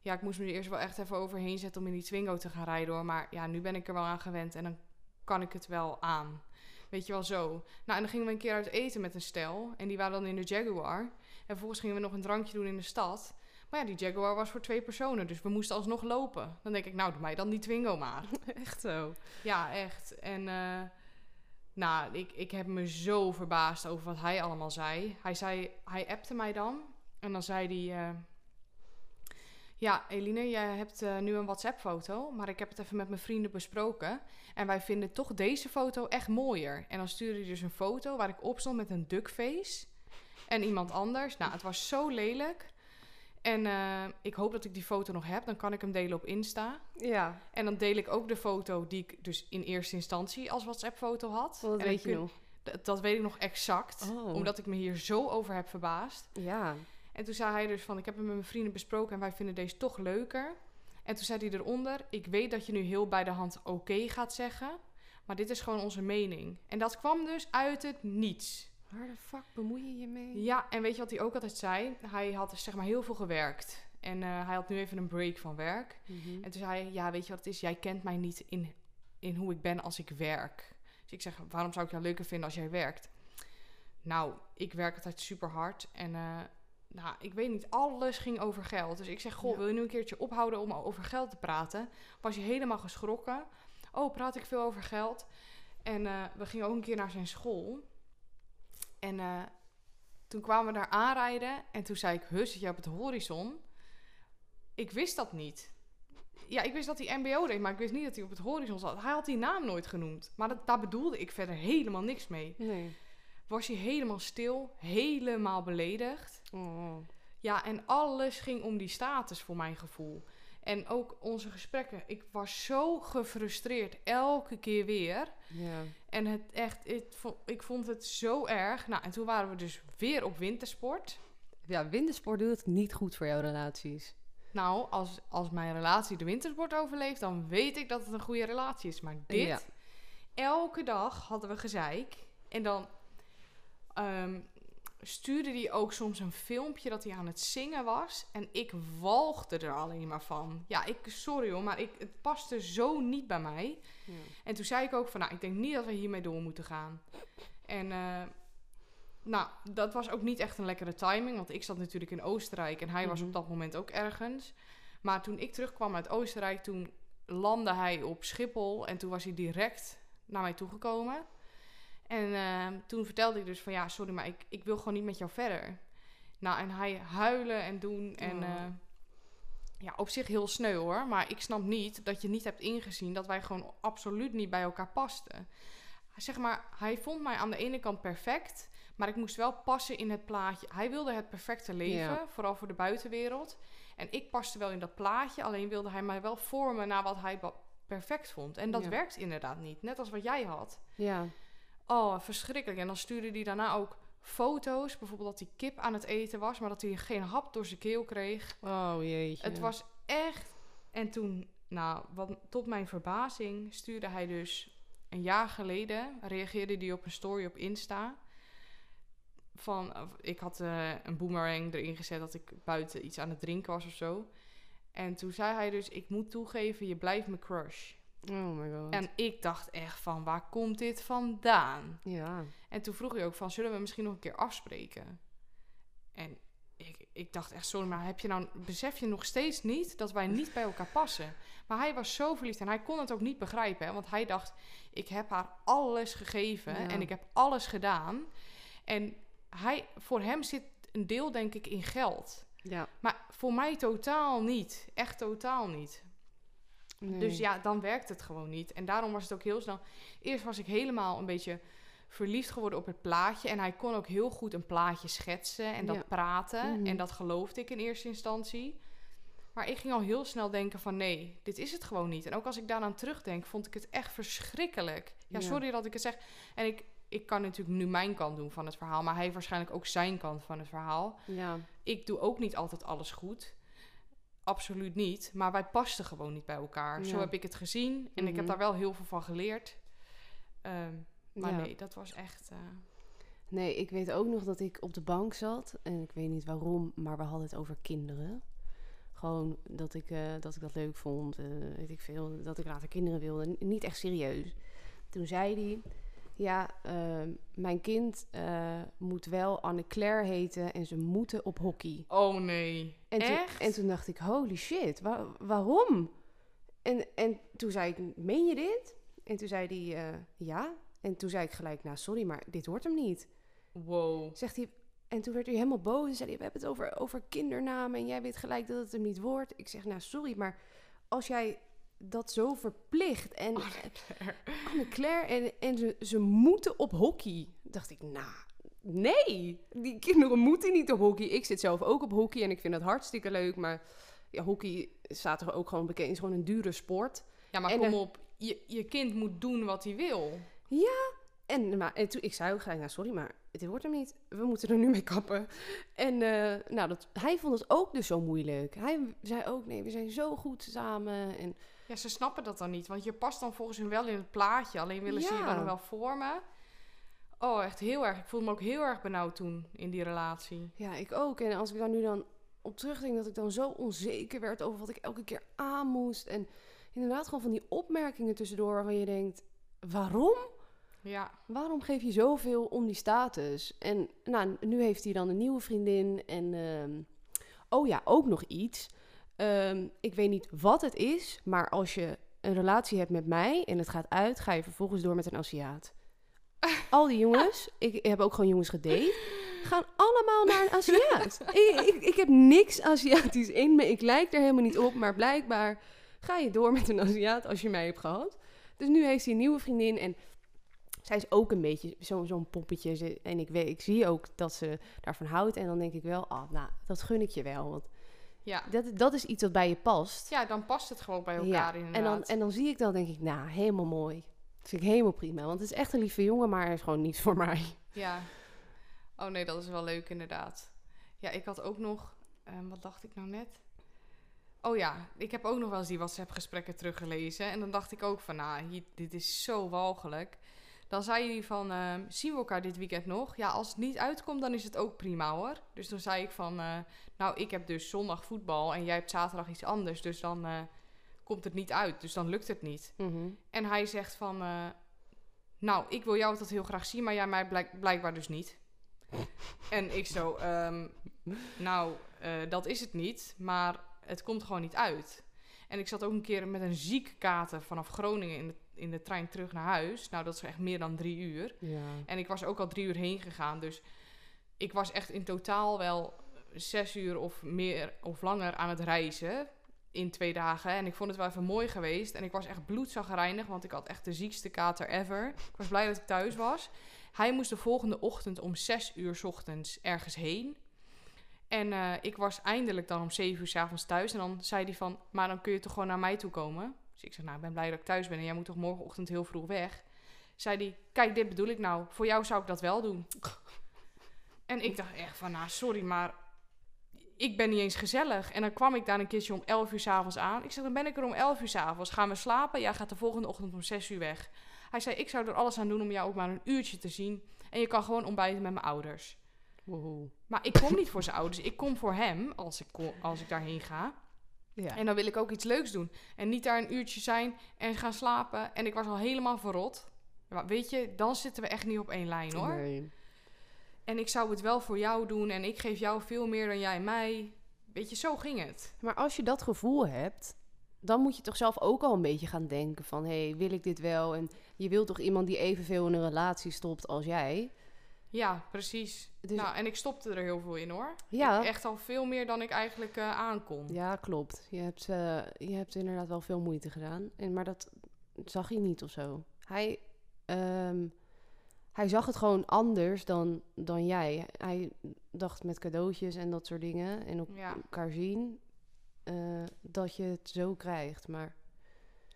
Ja, ik moest me er eerst wel echt even overheen zetten om in die Twingo te gaan rijden hoor. Maar ja, nu ben ik er wel aan gewend en dan kan ik het wel aan. Weet je wel zo. Nou, en dan gingen we een keer uit eten met een stel. En die waren dan in de Jaguar. En vervolgens gingen we nog een drankje doen in de stad. Maar ja, die Jaguar was voor twee personen. Dus we moesten alsnog lopen. Dan denk ik, nou, doe mij dan die Twingo maar. echt zo. Ja, echt. En eh, nou, ik, ik heb me zo verbaasd over wat hij allemaal zei. Hij zei, hij appte mij dan. En dan zei hij... eh, ja, Eline, jij hebt eh, nu een WhatsApp-foto, maar ik heb het even met mijn vrienden besproken. En wij vinden toch deze foto echt mooier. En dan stuurde hij dus een foto waar ik op stond met een duckface en iemand anders. Nou, het was zo lelijk. En eh, ik hoop dat ik die foto nog heb, dan kan ik hem delen op Insta. Ja, En dan deel ik ook de foto die ik dus in eerste instantie als WhatsApp-foto had. dat En weet je kun- nog. Dat weet ik nog exact, Oh. omdat ik me hier zo over heb verbaasd. Ja, En toen zei hij dus van, ik heb het met mijn vrienden besproken en wij vinden deze toch leuker. En toen zei hij eronder, ik weet dat je nu heel bij de hand oké gaat zeggen, maar dit is gewoon onze mening. En dat kwam dus uit het niets. Waar de fuck bemoei je je mee? Ja, en weet je wat hij ook altijd zei? Hij had dus zeg maar heel veel gewerkt. En eh, hij had nu even een break van werk. Mhm. En toen zei hij, ja, weet je wat het is? Jij kent mij niet in, in hoe ik ben als ik werk. Dus ik zeg, waarom zou ik jou leuker vinden als jij werkt? Nou, ik werk altijd super hard. En eh, nou, ik weet niet, alles ging over geld. Dus ik zeg, goh, Ja. wil je nu een keertje ophouden om over geld te praten? Was je helemaal geschrokken? Oh, praat ik veel over geld? En eh, we gingen ook een keer naar zijn school. En eh, toen kwamen we daar aanrijden. En toen zei ik, huh, zit jij op het horizon? Ik wist dat niet. ja, ik wist dat hij MBO deed, maar ik wist niet dat hij op het horizon zat. Hij had die naam nooit genoemd. Maar dat, daar bedoelde ik verder helemaal niks mee. Nee. Was hij helemaal stil, helemaal beledigd. Oh. Ja, en alles ging om die status voor mijn gevoel. En ook onze gesprekken. Ik was zo gefrustreerd, elke keer weer. Ja. En het echt, het, ik vond het zo erg. Nou, en toen waren we dus weer op wintersport. ja, wintersport doet het niet goed voor jouw relaties. Nou, als, als mijn relatie de wintersport overleeft, dan weet ik dat het een goede relatie is. Maar dit, Ja. elke dag hadden we gezeik. En dan ehm, stuurde hij ook soms een filmpje dat hij aan het zingen was. En ik walgde er alleen maar van. Ja, ik, sorry hoor, maar ik, het paste zo niet bij mij. Ja. En toen zei ik ook van, nou, ik denk niet dat we hiermee door moeten gaan. En eh, nou, dat was ook niet echt een lekkere timing, want ik zat natuurlijk in Oostenrijk en hij was Mhm. op dat moment ook ergens. Maar toen ik terugkwam uit Oostenrijk, toen landde hij op Schiphol en toen was hij direct naar mij toegekomen. En eh, toen vertelde ik dus van, ja, sorry, maar ik, ik wil gewoon niet met jou verder. Nou, en hij huilen en doen en... Oh. eh, ja, op zich heel sneu hoor. Maar ik snap niet dat je niet hebt ingezien dat wij gewoon absoluut niet bij elkaar pasten. Zeg maar, hij vond mij aan de ene kant perfect. Maar ik moest wel passen in het plaatje. Hij wilde het perfecte leven, Ja. vooral voor de buitenwereld. En ik paste wel in dat plaatje. Alleen wilde hij mij wel vormen naar wat hij perfect vond. En dat Ja. werkt inderdaad niet. Net als wat jij had. Ja. Oh, verschrikkelijk. En dan stuurde hij daarna ook foto's. Bijvoorbeeld dat hij kip aan het eten was, maar dat hij geen hap door zijn keel kreeg. Oh jeetje. Het was echt. En toen, nou, wat, tot mijn verbazing, stuurde hij dus een jaar geleden. Reageerde hij op een story op Insta. Van, ik had eh, een boomerang erin gezet dat ik buiten iets aan het drinken was of zo. En toen zei hij dus: Ik moet toegeven, je blijft mijn crush. Oh my god. En ik dacht echt van: Waar komt dit vandaan? Ja. En toen vroeg hij ook van, zullen we misschien nog een keer afspreken? En ik, ik dacht echt, sorry, maar heb je nou, besef je nog steeds niet dat wij niet bij elkaar passen? Maar hij was zo verliefd en hij kon het ook niet begrijpen, hè, want hij dacht, ik heb haar alles gegeven Ja. en ik heb alles gedaan. En hij, voor hem zit een deel denk ik in geld. Ja. Maar voor mij totaal niet. Echt totaal niet. Nee. Dus ja, dan werkt het gewoon niet. En daarom was het ook heel snel. Eerst was ik helemaal een beetje verliefd geworden op het plaatje. En hij kon ook heel goed een plaatje schetsen en dat Ja. praten. Mhm. En dat geloofde ik in eerste instantie. Maar ik ging al heel snel denken van nee, dit is het gewoon niet. En ook als ik daaraan terugdenk, vond ik het echt verschrikkelijk. Ja, Ja. sorry dat ik het zeg. En ik, ik kan natuurlijk nu mijn kant doen van het verhaal. Maar hij heeft waarschijnlijk ook zijn kant van het verhaal. Ja. Ik doe ook niet altijd alles goed. Absoluut niet. Maar wij pasten gewoon niet bij elkaar. Zo heb ik het gezien. En ik heb Mhm. daar wel heel veel van geleerd. Ehm, maar Ja. nee, dat was echt... eh, Nee, ik weet ook nog dat ik op de bank zat. En ik weet niet waarom, maar we hadden het over kinderen. Gewoon dat ik, eh, dat, ik dat leuk vond. eh, weet ik veel. Dat ik later kinderen wilde. Niet echt serieus. Toen zei hij... Ja, ehm, mijn kind eh, moet wel Anne-Claire heten en ze moeten op hockey. Oh nee. En toen, echt? en toen dacht ik, holy shit, wa- waarom? En, en toen zei ik, meen je dit? En toen zei hij, eh, ja. En toen zei ik gelijk, nou sorry, maar dit hoort hem niet. Wow. Zegt hij, en toen werd hij helemaal boos en zei hij, we hebben het over, over kindernamen en jij weet gelijk dat het hem niet wordt. Ik zeg, nou sorry, maar als jij dat zo verplicht en Anne-Claire en, en ze, ze moeten op hockey, dacht ik, nou, nee, die kinderen moeten niet op hockey. Ik zit zelf ook op hockey en ik vind dat hartstikke leuk, maar ja, hockey staat er ook gewoon bekend, is gewoon een dure sport. Ja, maar En, kom eh, op. Je, je kind moet doen wat hij wil. En, maar, en toen, ik zei ook gelijk, nou sorry, maar dit wordt hem niet. We moeten er nu mee kappen. En eh, nou, dat, hij vond het ook dus zo moeilijk. Hij zei ook, nee, we zijn zo goed samen. En Ja, ze snappen dat dan niet. Want je past dan volgens hun wel in het plaatje. Alleen willen ze je dan wel vormen. Oh, echt heel erg. Ik voelde me ook heel erg benauwd toen in die relatie. ja, ik ook. En als ik daar nu dan op terugdenk, dat ik dan zo onzeker werd over wat ik elke keer aan moest. En inderdaad gewoon van die opmerkingen tussendoor waarvan je denkt, waarom? Ja. Waarom geef je zoveel om die status? En nou, nu heeft hij dan een nieuwe vriendin. En ehm, oh ja, ook nog iets. Ehm, ik weet niet wat het is, maar als je een relatie hebt met mij en het gaat uit, ga je vervolgens door met een Aziat. Al die jongens, ik heb ook gewoon jongens gedate, gaan allemaal naar een Aziat. ik, ik, ik heb niks Aziatisch in me. Ik lijk er helemaal niet op, maar blijkbaar ga je door met een Aziat als je mij hebt gehad. Dus nu heeft hij een nieuwe vriendin en zij is ook een beetje zo- zo'n poppetje. Ze- En ik, weet, ik zie ook dat ze daarvan houdt. En dan denk ik wel, ah, nou, dat gun ik je wel. Want Ja. dat, dat is iets wat bij je past. ja, dan past het gewoon bij elkaar Ja, inderdaad. En dan, en dan zie ik dat, denk ik, nou, helemaal mooi. Dat vind ik helemaal prima. Want het is echt een lieve jongen, maar hij is gewoon niet voor mij. Ja. Oh nee, dat is wel leuk inderdaad. Ja, ik had ook nog... ehm, wat dacht ik nou net? Oh ja, ik heb ook nog wel eens die WhatsApp-gesprekken teruggelezen. En dan dacht ik ook van, nou, hier, dit is zo walgelijk. Dan zei hij van, ehm, zien we elkaar dit weekend nog? Ja, als het niet uitkomt, dan is het ook prima hoor. Dus dan zei ik van, eh, nou, ik heb dus zondag voetbal en jij hebt zaterdag iets anders. Dus dan eh, komt het niet uit. Dus dan lukt het niet. En hij zegt van... eh, nou, ik wil jou dat heel graag zien, maar jij mij blijk- blijkbaar dus niet. en ik zo... ehm, nou, dat is het niet, maar het komt gewoon niet uit. En ik zat ook een keer met een ziek kater vanaf Groningen in de, in de trein terug naar huis. Nou, dat is echt meer dan drie uur. Ja. En ik was ook al drie uur heen gegaan. Dus ik was echt in totaal wel zes uur of meer of langer aan het reizen. In twee dagen. En ik vond het wel even mooi geweest. En ik was echt bloedzagrijnig, want ik had echt de ziekste kater ever. Ik was blij dat ik thuis was. Hij moest de volgende ochtend om zes uur 's ochtends ergens heen. En eh, ik was eindelijk dan om zeven uur 's avonds thuis. En dan zei hij van, maar dan kun je toch gewoon naar mij toe komen? Dus ik zeg, nou, ik ben blij dat ik thuis ben. En jij moet toch morgenochtend heel vroeg weg? Zei hij, kijk, dit bedoel ik nou. Voor jou zou ik dat wel doen. En ik dacht echt van, nou, sorry, maar ik ben niet eens gezellig. En dan kwam ik daar een keertje om 11 uur s'avonds aan. Ik zeg, dan ben ik er om 11 uur s'avonds. Gaan we slapen? Jij gaat de volgende ochtend om 6 uur weg. Hij zei, ik zou er alles aan doen om jou ook maar een uurtje te zien. En je kan gewoon ontbijten met mijn ouders. Maar ik kom niet voor zijn ouders. Ik kom voor hem als ik, als ik daarheen ga. Ja. En dan wil ik ook iets leuks doen. En niet daar een uurtje zijn en gaan slapen. En ik was al helemaal verrot. Maar weet je, dan zitten we echt niet op één lijn hoor. Nee. En ik zou het wel voor jou doen. En ik geef jou veel meer dan jij mij. Weet je, zo ging het. Maar als je dat gevoel hebt, dan moet je toch zelf ook al een beetje gaan denken van... hé, hey, wil ik dit wel? En je wilt toch iemand die evenveel in een relatie stopt als jij? Ja, precies. Dus- Nou, en ik stopte er heel veel in hoor. Ja. Ik- echt al veel meer dan ik eigenlijk eh, aankon. Ja, klopt. Je hebt, eh, je hebt inderdaad wel veel moeite gedaan. En, maar dat zag hij niet of zo. Hij, ehm, hij zag het gewoon anders dan, dan jij. Hij dacht met cadeautjes en dat soort dingen en op Ja. elkaar zien eh, dat je het zo krijgt. Maar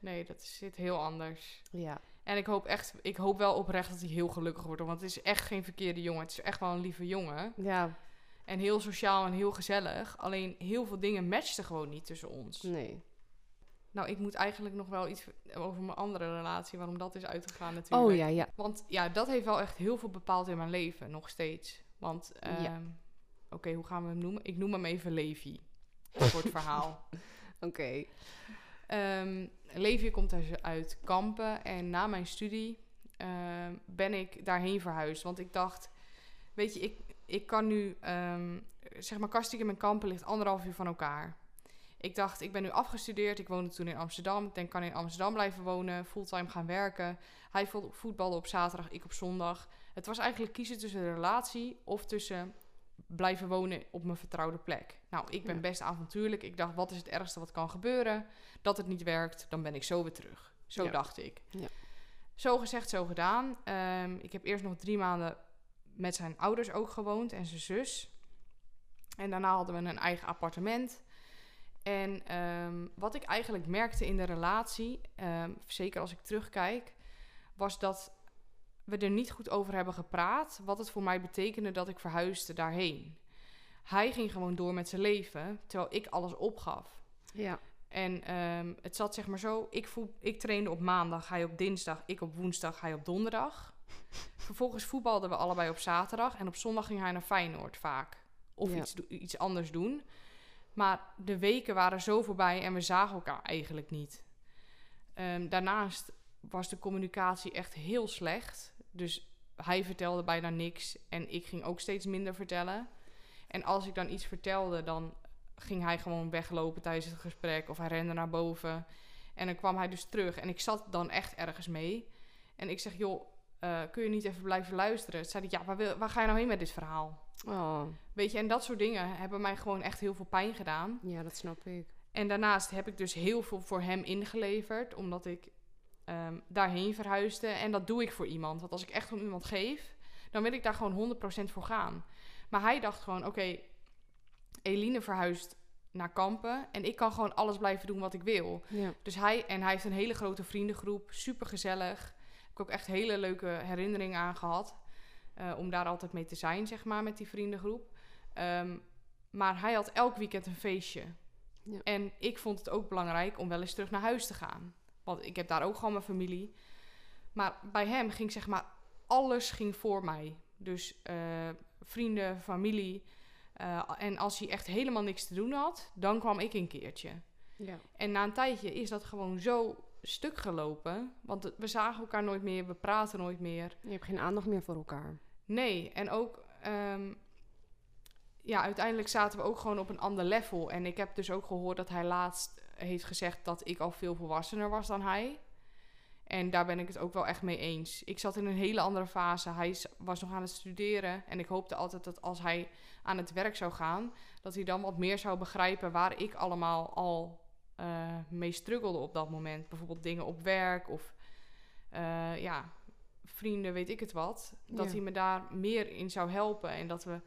Nee, dat zit heel anders. ja, En ik hoop echt, ik hoop wel oprecht dat hij heel gelukkig wordt. Want het is echt geen verkeerde jongen. Het is echt wel een lieve jongen. ja, En heel sociaal en heel gezellig. Alleen heel veel dingen matchten gewoon niet tussen ons. nee. Nou, ik moet eigenlijk nog wel iets over mijn andere relatie, waarom dat is uitgegaan natuurlijk. Oh ja, ja. Want ja, dat heeft wel echt heel veel bepaald in mijn leven, nog steeds. Want, Ja. ehm, oké, hoe gaan we hem noemen? Ik noem hem even Levi. Voor het verhaal. Oké. Ehm Levi komt dus uit Kampen en na mijn studie ehm, ben ik daarheen verhuisd. Want ik dacht, weet je, ik, ik kan nu, ehm, zeg maar, Kastikum en Kampen ligt anderhalf uur van elkaar. Ik dacht, ik ben nu afgestudeerd. Ik woonde toen in Amsterdam. Ik denk, kan in Amsterdam blijven wonen, fulltime gaan werken. Hij vo- voetbalde op zaterdag, ik op zondag. Het was eigenlijk kiezen tussen de relatie of tussen blijven wonen op mijn vertrouwde plek. Nou, ik ben Ja. best avontuurlijk. Ik dacht, wat is het ergste wat kan gebeuren? Dat het niet werkt, dan ben ik zo weer terug. Zo Ja. dacht ik. Ja. Zo gezegd, zo gedaan. Ehm, ik heb eerst nog drie maanden met zijn ouders ook gewoond en zijn zus. En daarna hadden we een eigen appartement. En ehm, wat ik eigenlijk merkte in de relatie, ehm, zeker als ik terugkijk, was dat we er niet goed over hebben gepraat. Wat het voor mij betekende dat ik verhuisde daarheen. Hij ging gewoon door met zijn leven, terwijl ik alles opgaf. Ja. En ehm, het zat zeg maar zo: ik, ik trainde op maandag, hij op dinsdag, ik op woensdag, hij op donderdag. Vervolgens voetbalden we allebei op zaterdag en op zondag ging hij naar Feyenoord vaak. Of Ja. iets, iets anders doen. Maar de weken waren zo voorbij en we zagen elkaar eigenlijk niet. Ehm, daarnaast was de communicatie echt heel slecht. Dus hij vertelde bijna niks en ik ging ook steeds minder vertellen. En als ik dan iets vertelde, dan ging hij gewoon weglopen tijdens het gesprek of hij rende naar boven. En dan kwam hij dus terug en ik zat dan echt ergens mee. En ik zeg, joh, eh, kun je niet even blijven luisteren? Toen zei hij, ja, waar, wil, waar ga je nou heen met dit verhaal? Oh, Weet je, en dat soort dingen hebben mij gewoon echt heel veel pijn gedaan. ja, dat snap ik. En daarnaast heb ik dus heel veel voor hem ingeleverd, omdat ik ehm, daarheen verhuisde. En dat doe ik voor iemand. Want als ik echt om iemand geef, dan wil ik daar gewoon 100% voor gaan. Maar hij dacht gewoon, oké, Eline verhuist naar Kampen en ik kan gewoon alles blijven doen wat ik wil. Ja. Dus hij, en hij heeft een hele grote vriendengroep, super gezellig. Ik heb ook echt hele leuke herinneringen aan gehad. eh, om daar altijd mee te zijn, zeg maar, met die vriendengroep. Ehm, maar hij had elk weekend een feestje. Ja. En ik vond het ook belangrijk om wel eens terug naar huis te gaan. Want ik heb daar ook gewoon mijn familie. Maar bij hem ging zeg maar alles ging voor mij. Dus eh, vrienden, familie. Eh, en als hij echt helemaal niks te doen had, dan kwam ik een keertje. Ja. En na een tijdje is dat gewoon zo stuk gelopen. Want we zagen elkaar nooit meer, we praten nooit meer. Je hebt geen aandacht meer voor elkaar. Nee, en ook... ehm, ja, uiteindelijk zaten we ook gewoon op een ander level. En ik heb dus ook gehoord dat hij laatst heeft gezegd dat ik al veel volwassener was dan hij. En daar ben ik het ook wel echt mee eens. Ik zat in een hele andere fase. Hij was nog aan het studeren. En ik hoopte altijd dat als hij aan het werk zou gaan, dat hij dan wat meer zou begrijpen waar ik allemaal al eh, mee struggelde op dat moment. Bijvoorbeeld dingen op werk of eh, ja, vrienden, weet ik het wat. Dat Ja. hij me daar meer in zou helpen. En dat we,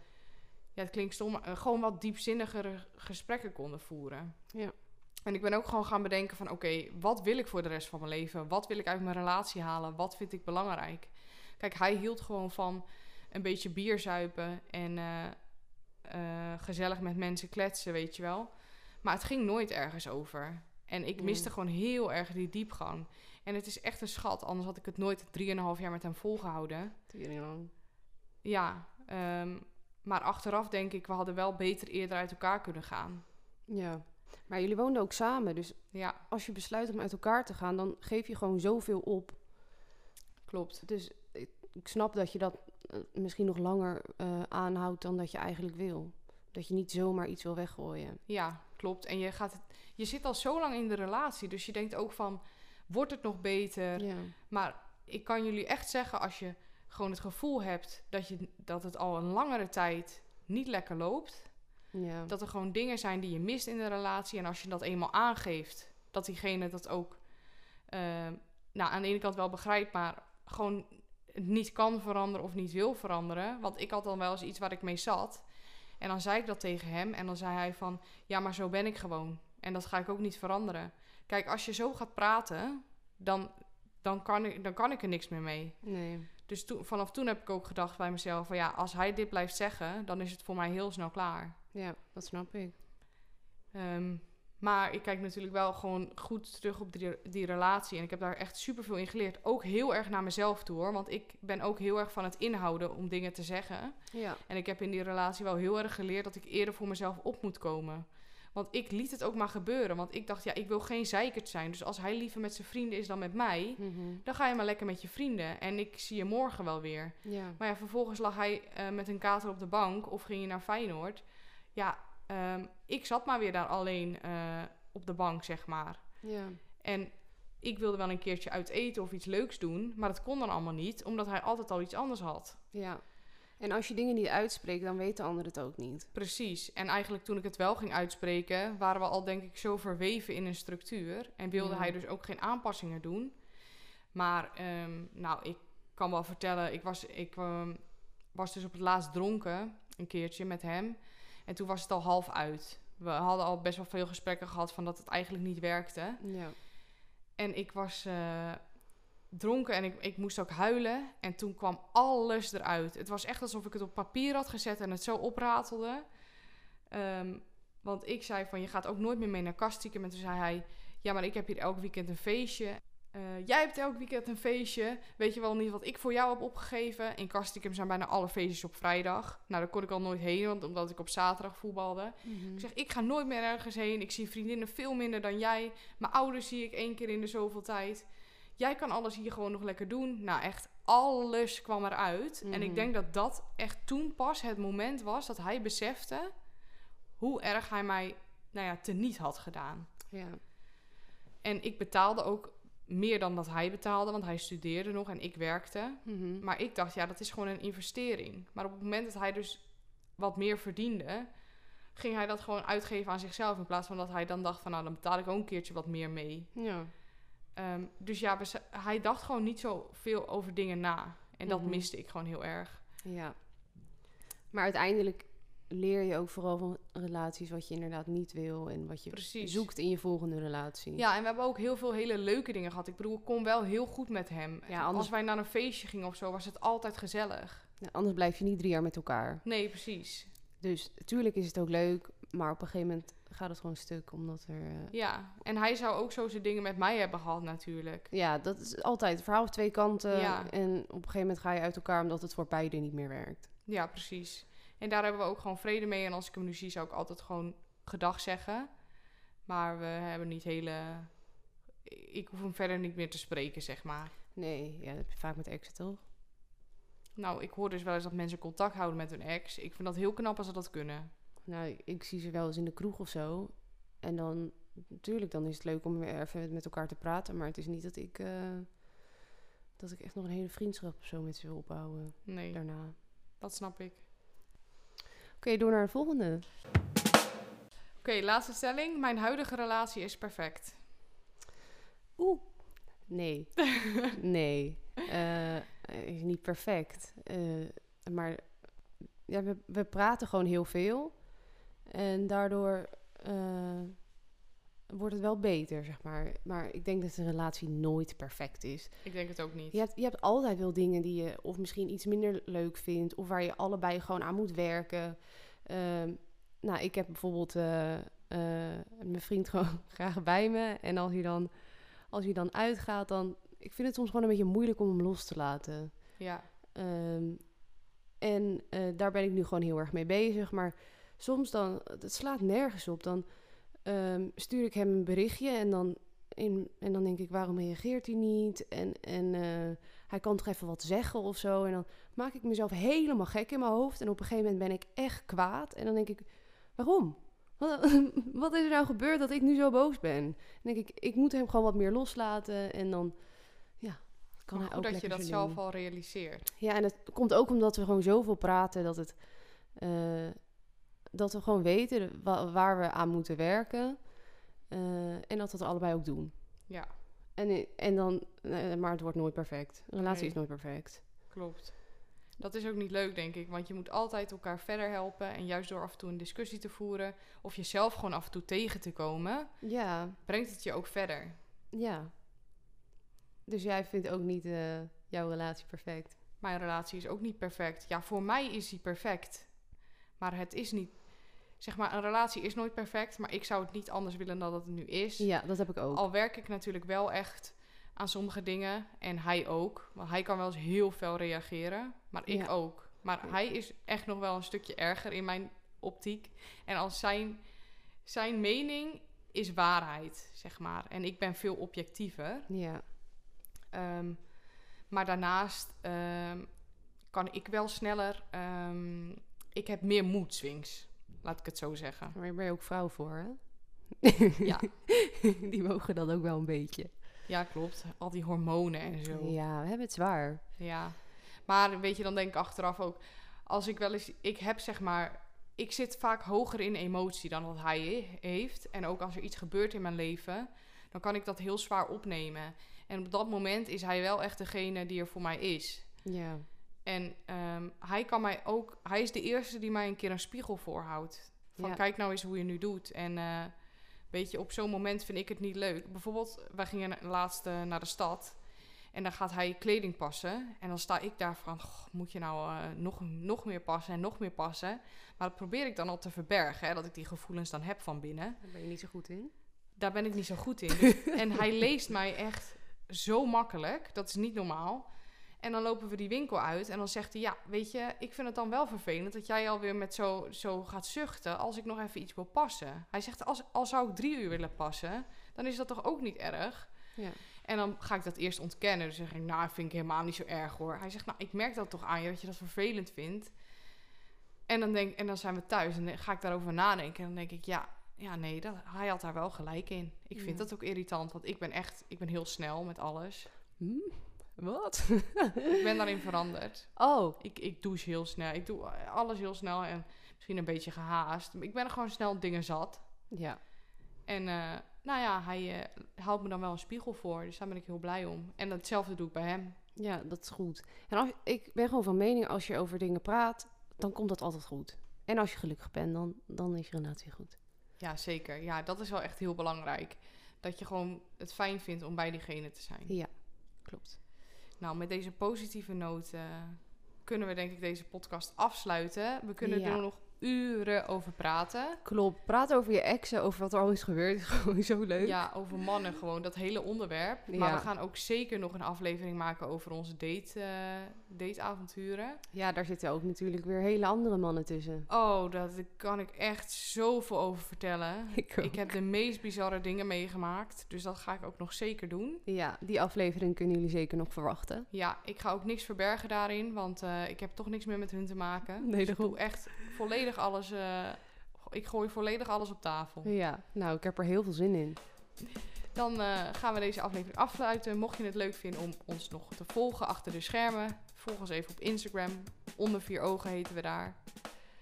ja, het klinkt stom, eh, gewoon wat diepzinnigere gesprekken konden voeren. Ja. En ik ben ook gewoon gaan bedenken van... oké, wat wil ik voor de rest van mijn leven? Wat wil ik uit mijn relatie halen? Wat vind ik belangrijk? Kijk, hij hield gewoon van een beetje bier zuipen... en eh, eh, gezellig met mensen kletsen, weet je wel. Maar het ging nooit ergens over. En ik Mm. miste gewoon heel erg die diepgang. En het is echt een schat. Anders had ik het nooit 3,5 jaar met hem volgehouden. Tering lang. Ja, ehm, maar achteraf denk ik... we hadden wel beter eerder uit elkaar kunnen gaan. Ja. Maar jullie woonden ook samen, dus Ja, als je besluit om uit elkaar te gaan, dan geef je gewoon zoveel op. klopt. Dus ik, ik snap dat je dat eh, misschien nog langer eh, aanhoudt dan dat je eigenlijk wil. Dat je niet zomaar iets wil weggooien. Ja, klopt. En je, gaat het, je zit al zo lang in de relatie, dus je denkt ook van, wordt het nog beter? Ja. Maar ik kan jullie echt zeggen, als je gewoon het gevoel hebt dat, je, dat het al een langere tijd niet lekker loopt, Ja. dat er gewoon dingen zijn die je mist in de relatie, en als je dat eenmaal aangeeft, dat diegene dat ook, eh, nou, aan de ene kant wel begrijpt, maar gewoon niet kan veranderen of niet wil veranderen. Want ik had dan wel eens iets waar ik mee zat. En dan zei ik dat tegen hem. En dan zei hij van, ja, maar zo ben ik gewoon. En dat ga ik ook niet veranderen. Kijk, als je zo gaat praten, dan, dan, kan, ik, dan kan ik er niks meer mee. Nee. Dus toen, vanaf toen heb ik ook gedacht bij mezelf van, ja, als hij dit blijft zeggen, dan is het voor mij heel snel klaar. Ja, dat snap ik. Ehm, maar ik kijk natuurlijk wel gewoon goed terug op die, die relatie. En ik heb daar echt superveel in geleerd. Ook heel erg naar mezelf toe hoor. Want ik ben ook heel erg van het inhouden om dingen te zeggen. Ja. En ik heb in die relatie wel heel erg geleerd dat ik eerder voor mezelf op moet komen. Want ik liet het ook maar gebeuren. Want ik dacht, ja, ik wil geen zeikert zijn. Dus als hij liever met zijn vrienden is dan met mij, Mhm. dan ga je maar lekker met je vrienden. En ik zie je morgen wel weer. Ja. Maar ja, vervolgens lag hij eh, met een kater op de bank of ging je naar Feyenoord. Ja, ehm, ik zat maar weer daar alleen eh, op de bank, zeg maar. Ja. En ik wilde wel een keertje uit eten of iets leuks doen, maar dat kon dan allemaal niet, omdat hij altijd al iets anders had. Ja. En als je dingen niet uitspreekt, dan weet de ander het ook niet. Precies. En eigenlijk toen ik het wel ging uitspreken, waren we al denk ik zo verweven in een structuur. En wilde Ja. hij dus ook geen aanpassingen doen. Maar ehm, nou, ik kan wel vertellen, ik was, ik, ehm, was dus op het laatst dronken, een keertje met hem. En toen was het al half uit. We hadden al best wel veel gesprekken gehad van dat het eigenlijk niet werkte. Ja. En ik was eh, dronken en ik, ik moest ook huilen. En toen kwam alles eruit. Het was echt alsof ik het op papier had gezet en het zo opratelde. Ehm, want ik zei van, je gaat ook nooit meer mee naar Kastikum. En toen zei hij, ja, maar ik heb hier elk weekend een feestje. Eh, jij hebt elk weekend een feestje. Weet je wel niet wat ik voor jou heb opgegeven? In Kastikum zijn bijna alle feestjes op vrijdag. Nou, daar kon ik al nooit heen, want omdat ik op zaterdag voetbalde. Mhm. Ik zeg, ik ga nooit meer ergens heen. Ik zie vriendinnen veel minder dan jij. Mijn ouders zie ik één keer in de zoveel tijd. Jij kan alles hier gewoon nog lekker doen. Nou, echt alles kwam eruit. En Mhm. ik denk dat dat echt toen pas het moment was dat hij besefte hoe erg hij mij, nou ja, teniet had gedaan. Ja. En ik betaalde ook meer dan dat hij betaalde, want hij studeerde nog en ik werkte. Mhm. Maar ik dacht, ja, dat is gewoon een investering. Maar op het moment dat hij dus wat meer verdiende, ging hij dat gewoon uitgeven aan zichzelf. In plaats van dat hij dan dacht van, nou, dan betaal ik ook een keertje wat meer mee. Ja. Ehm, dus ja, hij dacht gewoon niet zo veel over dingen na. En dat Mhm. miste ik gewoon heel erg. ja. Maar uiteindelijk leer je ook vooral van relaties wat je inderdaad niet wil en wat je Precies. zoekt in je volgende relatie. Ja, en we hebben ook heel veel hele leuke dingen gehad. Ik bedoel, ik kon wel heel goed met hem. Ja, anders- Als wij naar een feestje gingen of zo, was het altijd gezellig. Ja, anders blijf je niet drie jaar met elkaar. Nee, precies. Dus natuurlijk is het ook leuk, maar op een gegeven moment gaat het gewoon stuk omdat er. eh, Ja, en hij zou ook zo zijn dingen met mij hebben gehad natuurlijk. Ja, dat is altijd. Het verhaal heeft twee kanten. Ja. En op een gegeven moment ga je uit elkaar omdat het voor beide niet meer werkt. Ja, precies. En daar hebben we ook gewoon vrede mee. En als ik hem nu zie, zou ik altijd gewoon gedag zeggen. Maar we hebben niet hele... Ik hoef hem verder niet meer te spreken, zeg maar. Nee, ja, dat heb je vaak met exen toch? Nou, ik hoor dus wel eens dat mensen contact houden met hun ex. Ik vind dat heel knap als ze dat kunnen. Nou, ik zie ze wel eens in de kroeg of zo. En dan, natuurlijk, dan is het leuk om weer even met elkaar te praten. Maar het is niet dat ik, eh, dat ik echt nog een hele vriendschap of zo met ze wil opbouwen Nee, daarna. dat snap ik. Oké, door naar de volgende. Oké, laatste stelling. Mijn huidige relatie is perfect. Oeh. Nee. nee. Eh, is niet perfect. Eh, maar ja, we, we praten gewoon heel veel. En daardoor eh, wordt het wel beter, zeg maar. Maar ik denk dat een relatie nooit perfect is. Ik denk het ook niet. Je hebt, je hebt altijd wel dingen die je of misschien iets minder leuk vindt. Of waar je allebei gewoon aan moet werken. Ehm, nou, ik heb bijvoorbeeld eh, eh, mijn vriend gewoon graag bij me. En als hij dan, als hij dan uitgaat, dan... Ik vind het soms gewoon een beetje moeilijk om hem los te laten. Ja, Ehm, en eh, daar ben ik nu gewoon heel erg mee bezig. Maar soms dan, het slaat nergens op. Dan ehm, stuur ik hem een berichtje en dan, in, en dan denk ik, waarom reageert hij niet? En, en eh, hij kan toch even wat zeggen of zo. En dan maak ik mezelf helemaal gek in mijn hoofd. En op een gegeven moment ben ik echt kwaad. En dan denk ik, waarom? Wat, wat is er nou gebeurd dat ik nu zo boos ben? Dan denk ik, ik moet hem gewoon wat meer loslaten. En dan, ja, kan maar hij ook dat je dat zelf al realiseert. Ja, en het komt ook omdat we gewoon zoveel praten dat het. eh, dat we gewoon weten wa- waar we aan moeten werken. eh, en dat we het allebei ook doen. Ja, En, en dan, eh, maar het wordt nooit perfect. Een relatie Nee. is nooit perfect. klopt. Dat is ook niet leuk, denk ik. Want je moet altijd elkaar verder helpen. En juist door af en toe een discussie te voeren... of jezelf gewoon af en toe tegen te komen... Ja, brengt het je ook verder. ja. Dus jij vindt ook niet eh, jouw relatie perfect? Mijn relatie is ook niet perfect. Ja, voor mij is die perfect. Maar het is niet... Zeg maar, een relatie is nooit perfect... maar ik zou het niet anders willen dan dat het nu is. Ja, dat heb ik ook. Al werk ik natuurlijk wel echt aan sommige dingen. En hij ook. Want hij kan wel eens heel fel reageren. Maar ik Ja. ook. Maar hij is echt nog wel een stukje erger in mijn optiek. En als zijn, zijn mening is waarheid, zeg maar. En ik ben veel objectiever. Ja, Ehm, maar daarnaast ehm, kan ik wel sneller... ehm, ik heb meer mood swings. Laat ik het zo zeggen. maar daar ben je ook vrouw voor, hè? Ja. Die mogen dan ook wel een beetje. Ja, klopt. Al die hormonen en zo. Ja, we hebben het zwaar. Ja, maar weet je, dan denk ik achteraf ook, als ik wel eens, ik heb zeg maar, ik zit vaak hoger in emotie dan wat hij he- heeft. En ook als er iets gebeurt in mijn leven, dan kan ik dat heel zwaar opnemen. En op dat moment is hij wel echt degene die er voor mij is. Ja. En ehm, hij kan mij ook, hij is de eerste die mij een keer een spiegel voorhoudt. Van Ja. kijk nou eens hoe je nu doet. En eh, weet je, op zo'n moment vind ik het niet leuk. Bijvoorbeeld, wij gingen laatst eh, naar de stad. En dan gaat hij kleding passen. En dan sta ik daar van, "Goh, moet je nou eh, nog, nog meer passen en nog meer passen? Maar dat probeer ik dan al te verbergen, hè, dat ik die gevoelens dan heb van binnen. Daar ben je niet zo goed in. Daar ben ik niet zo goed in. En hij leest mij echt zo makkelijk. Dat is niet normaal. En dan lopen we die winkel uit en dan zegt hij... Ja, weet je, ik vind het dan wel vervelend dat jij alweer met zo, zo gaat zuchten... als ik nog even iets wil passen. Hij zegt, als, al zou ik drie uur willen passen... dan is dat toch ook niet erg? Ja. En dan ga ik dat eerst ontkennen. Dus dan zeg ik, nou, vind ik helemaal niet zo erg hoor. Hij zegt, nou, ik merk dat toch aan je dat je dat vervelend vindt. En dan, denk, en dan zijn we thuis en dan ga ik daarover nadenken. En dan denk ik, ja, ja nee, dat, hij had daar wel gelijk in. Ik vind Ja. dat ook irritant, want ik ben echt, ik ben heel snel met alles. Hm? Wat? Ik ben daarin veranderd. Oh. Ik, ik douche heel snel. Ik doe alles heel snel. En misschien een beetje gehaast. Ik ben er gewoon snel dingen zat. Ja. En eh, nou ja, hij eh, houdt me dan wel een spiegel voor. Dus daar ben ik heel blij om. En hetzelfde doe ik bij hem. Ja, dat is goed. En als, ik ben gewoon van mening, als je over dingen praat, dan komt dat altijd goed. En als je gelukkig bent, dan, dan is je relatie goed. Ja, zeker. Ja, dat is wel echt heel belangrijk. Dat je gewoon het fijn vindt om bij diegene te zijn. Ja, klopt. Nou, met deze positieve noot eh, kunnen we denk ik deze podcast afsluiten. We kunnen Ja. er nog uren over praten. Klopt. Praat over je exen, over wat er al is gebeurd. Is gewoon zo leuk. Ja, over mannen gewoon, dat hele onderwerp. Maar we gaan ook zeker nog een aflevering maken over onze date, eh, dateavonturen. Ja, daar zitten ook natuurlijk weer hele andere mannen tussen. Oh, daar kan ik echt zoveel over vertellen. Ik Ik heb de meest bizarre dingen meegemaakt. Dus dat ga ik ook nog zeker doen. Ja, die aflevering kunnen jullie zeker nog verwachten. Ja, ik ga ook niks verbergen daarin. Want eh, ik heb toch niks meer met hun te maken. Nee, dus dat ik doe echt volledig alles... eh, ik gooi volledig alles op tafel. Ja, nou, ik heb er heel veel zin in. Dan eh, gaan we deze aflevering afsluiten. Mocht je het leuk vinden om ons nog te volgen achter de schermen, volg ons even op Instagram. Onder vier ogen heten we daar.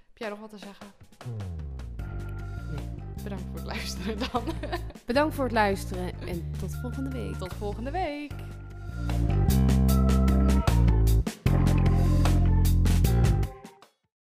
Heb jij nog wat te zeggen? Bedankt voor het luisteren dan. Bedankt voor het luisteren en tot volgende week. Tot volgende week.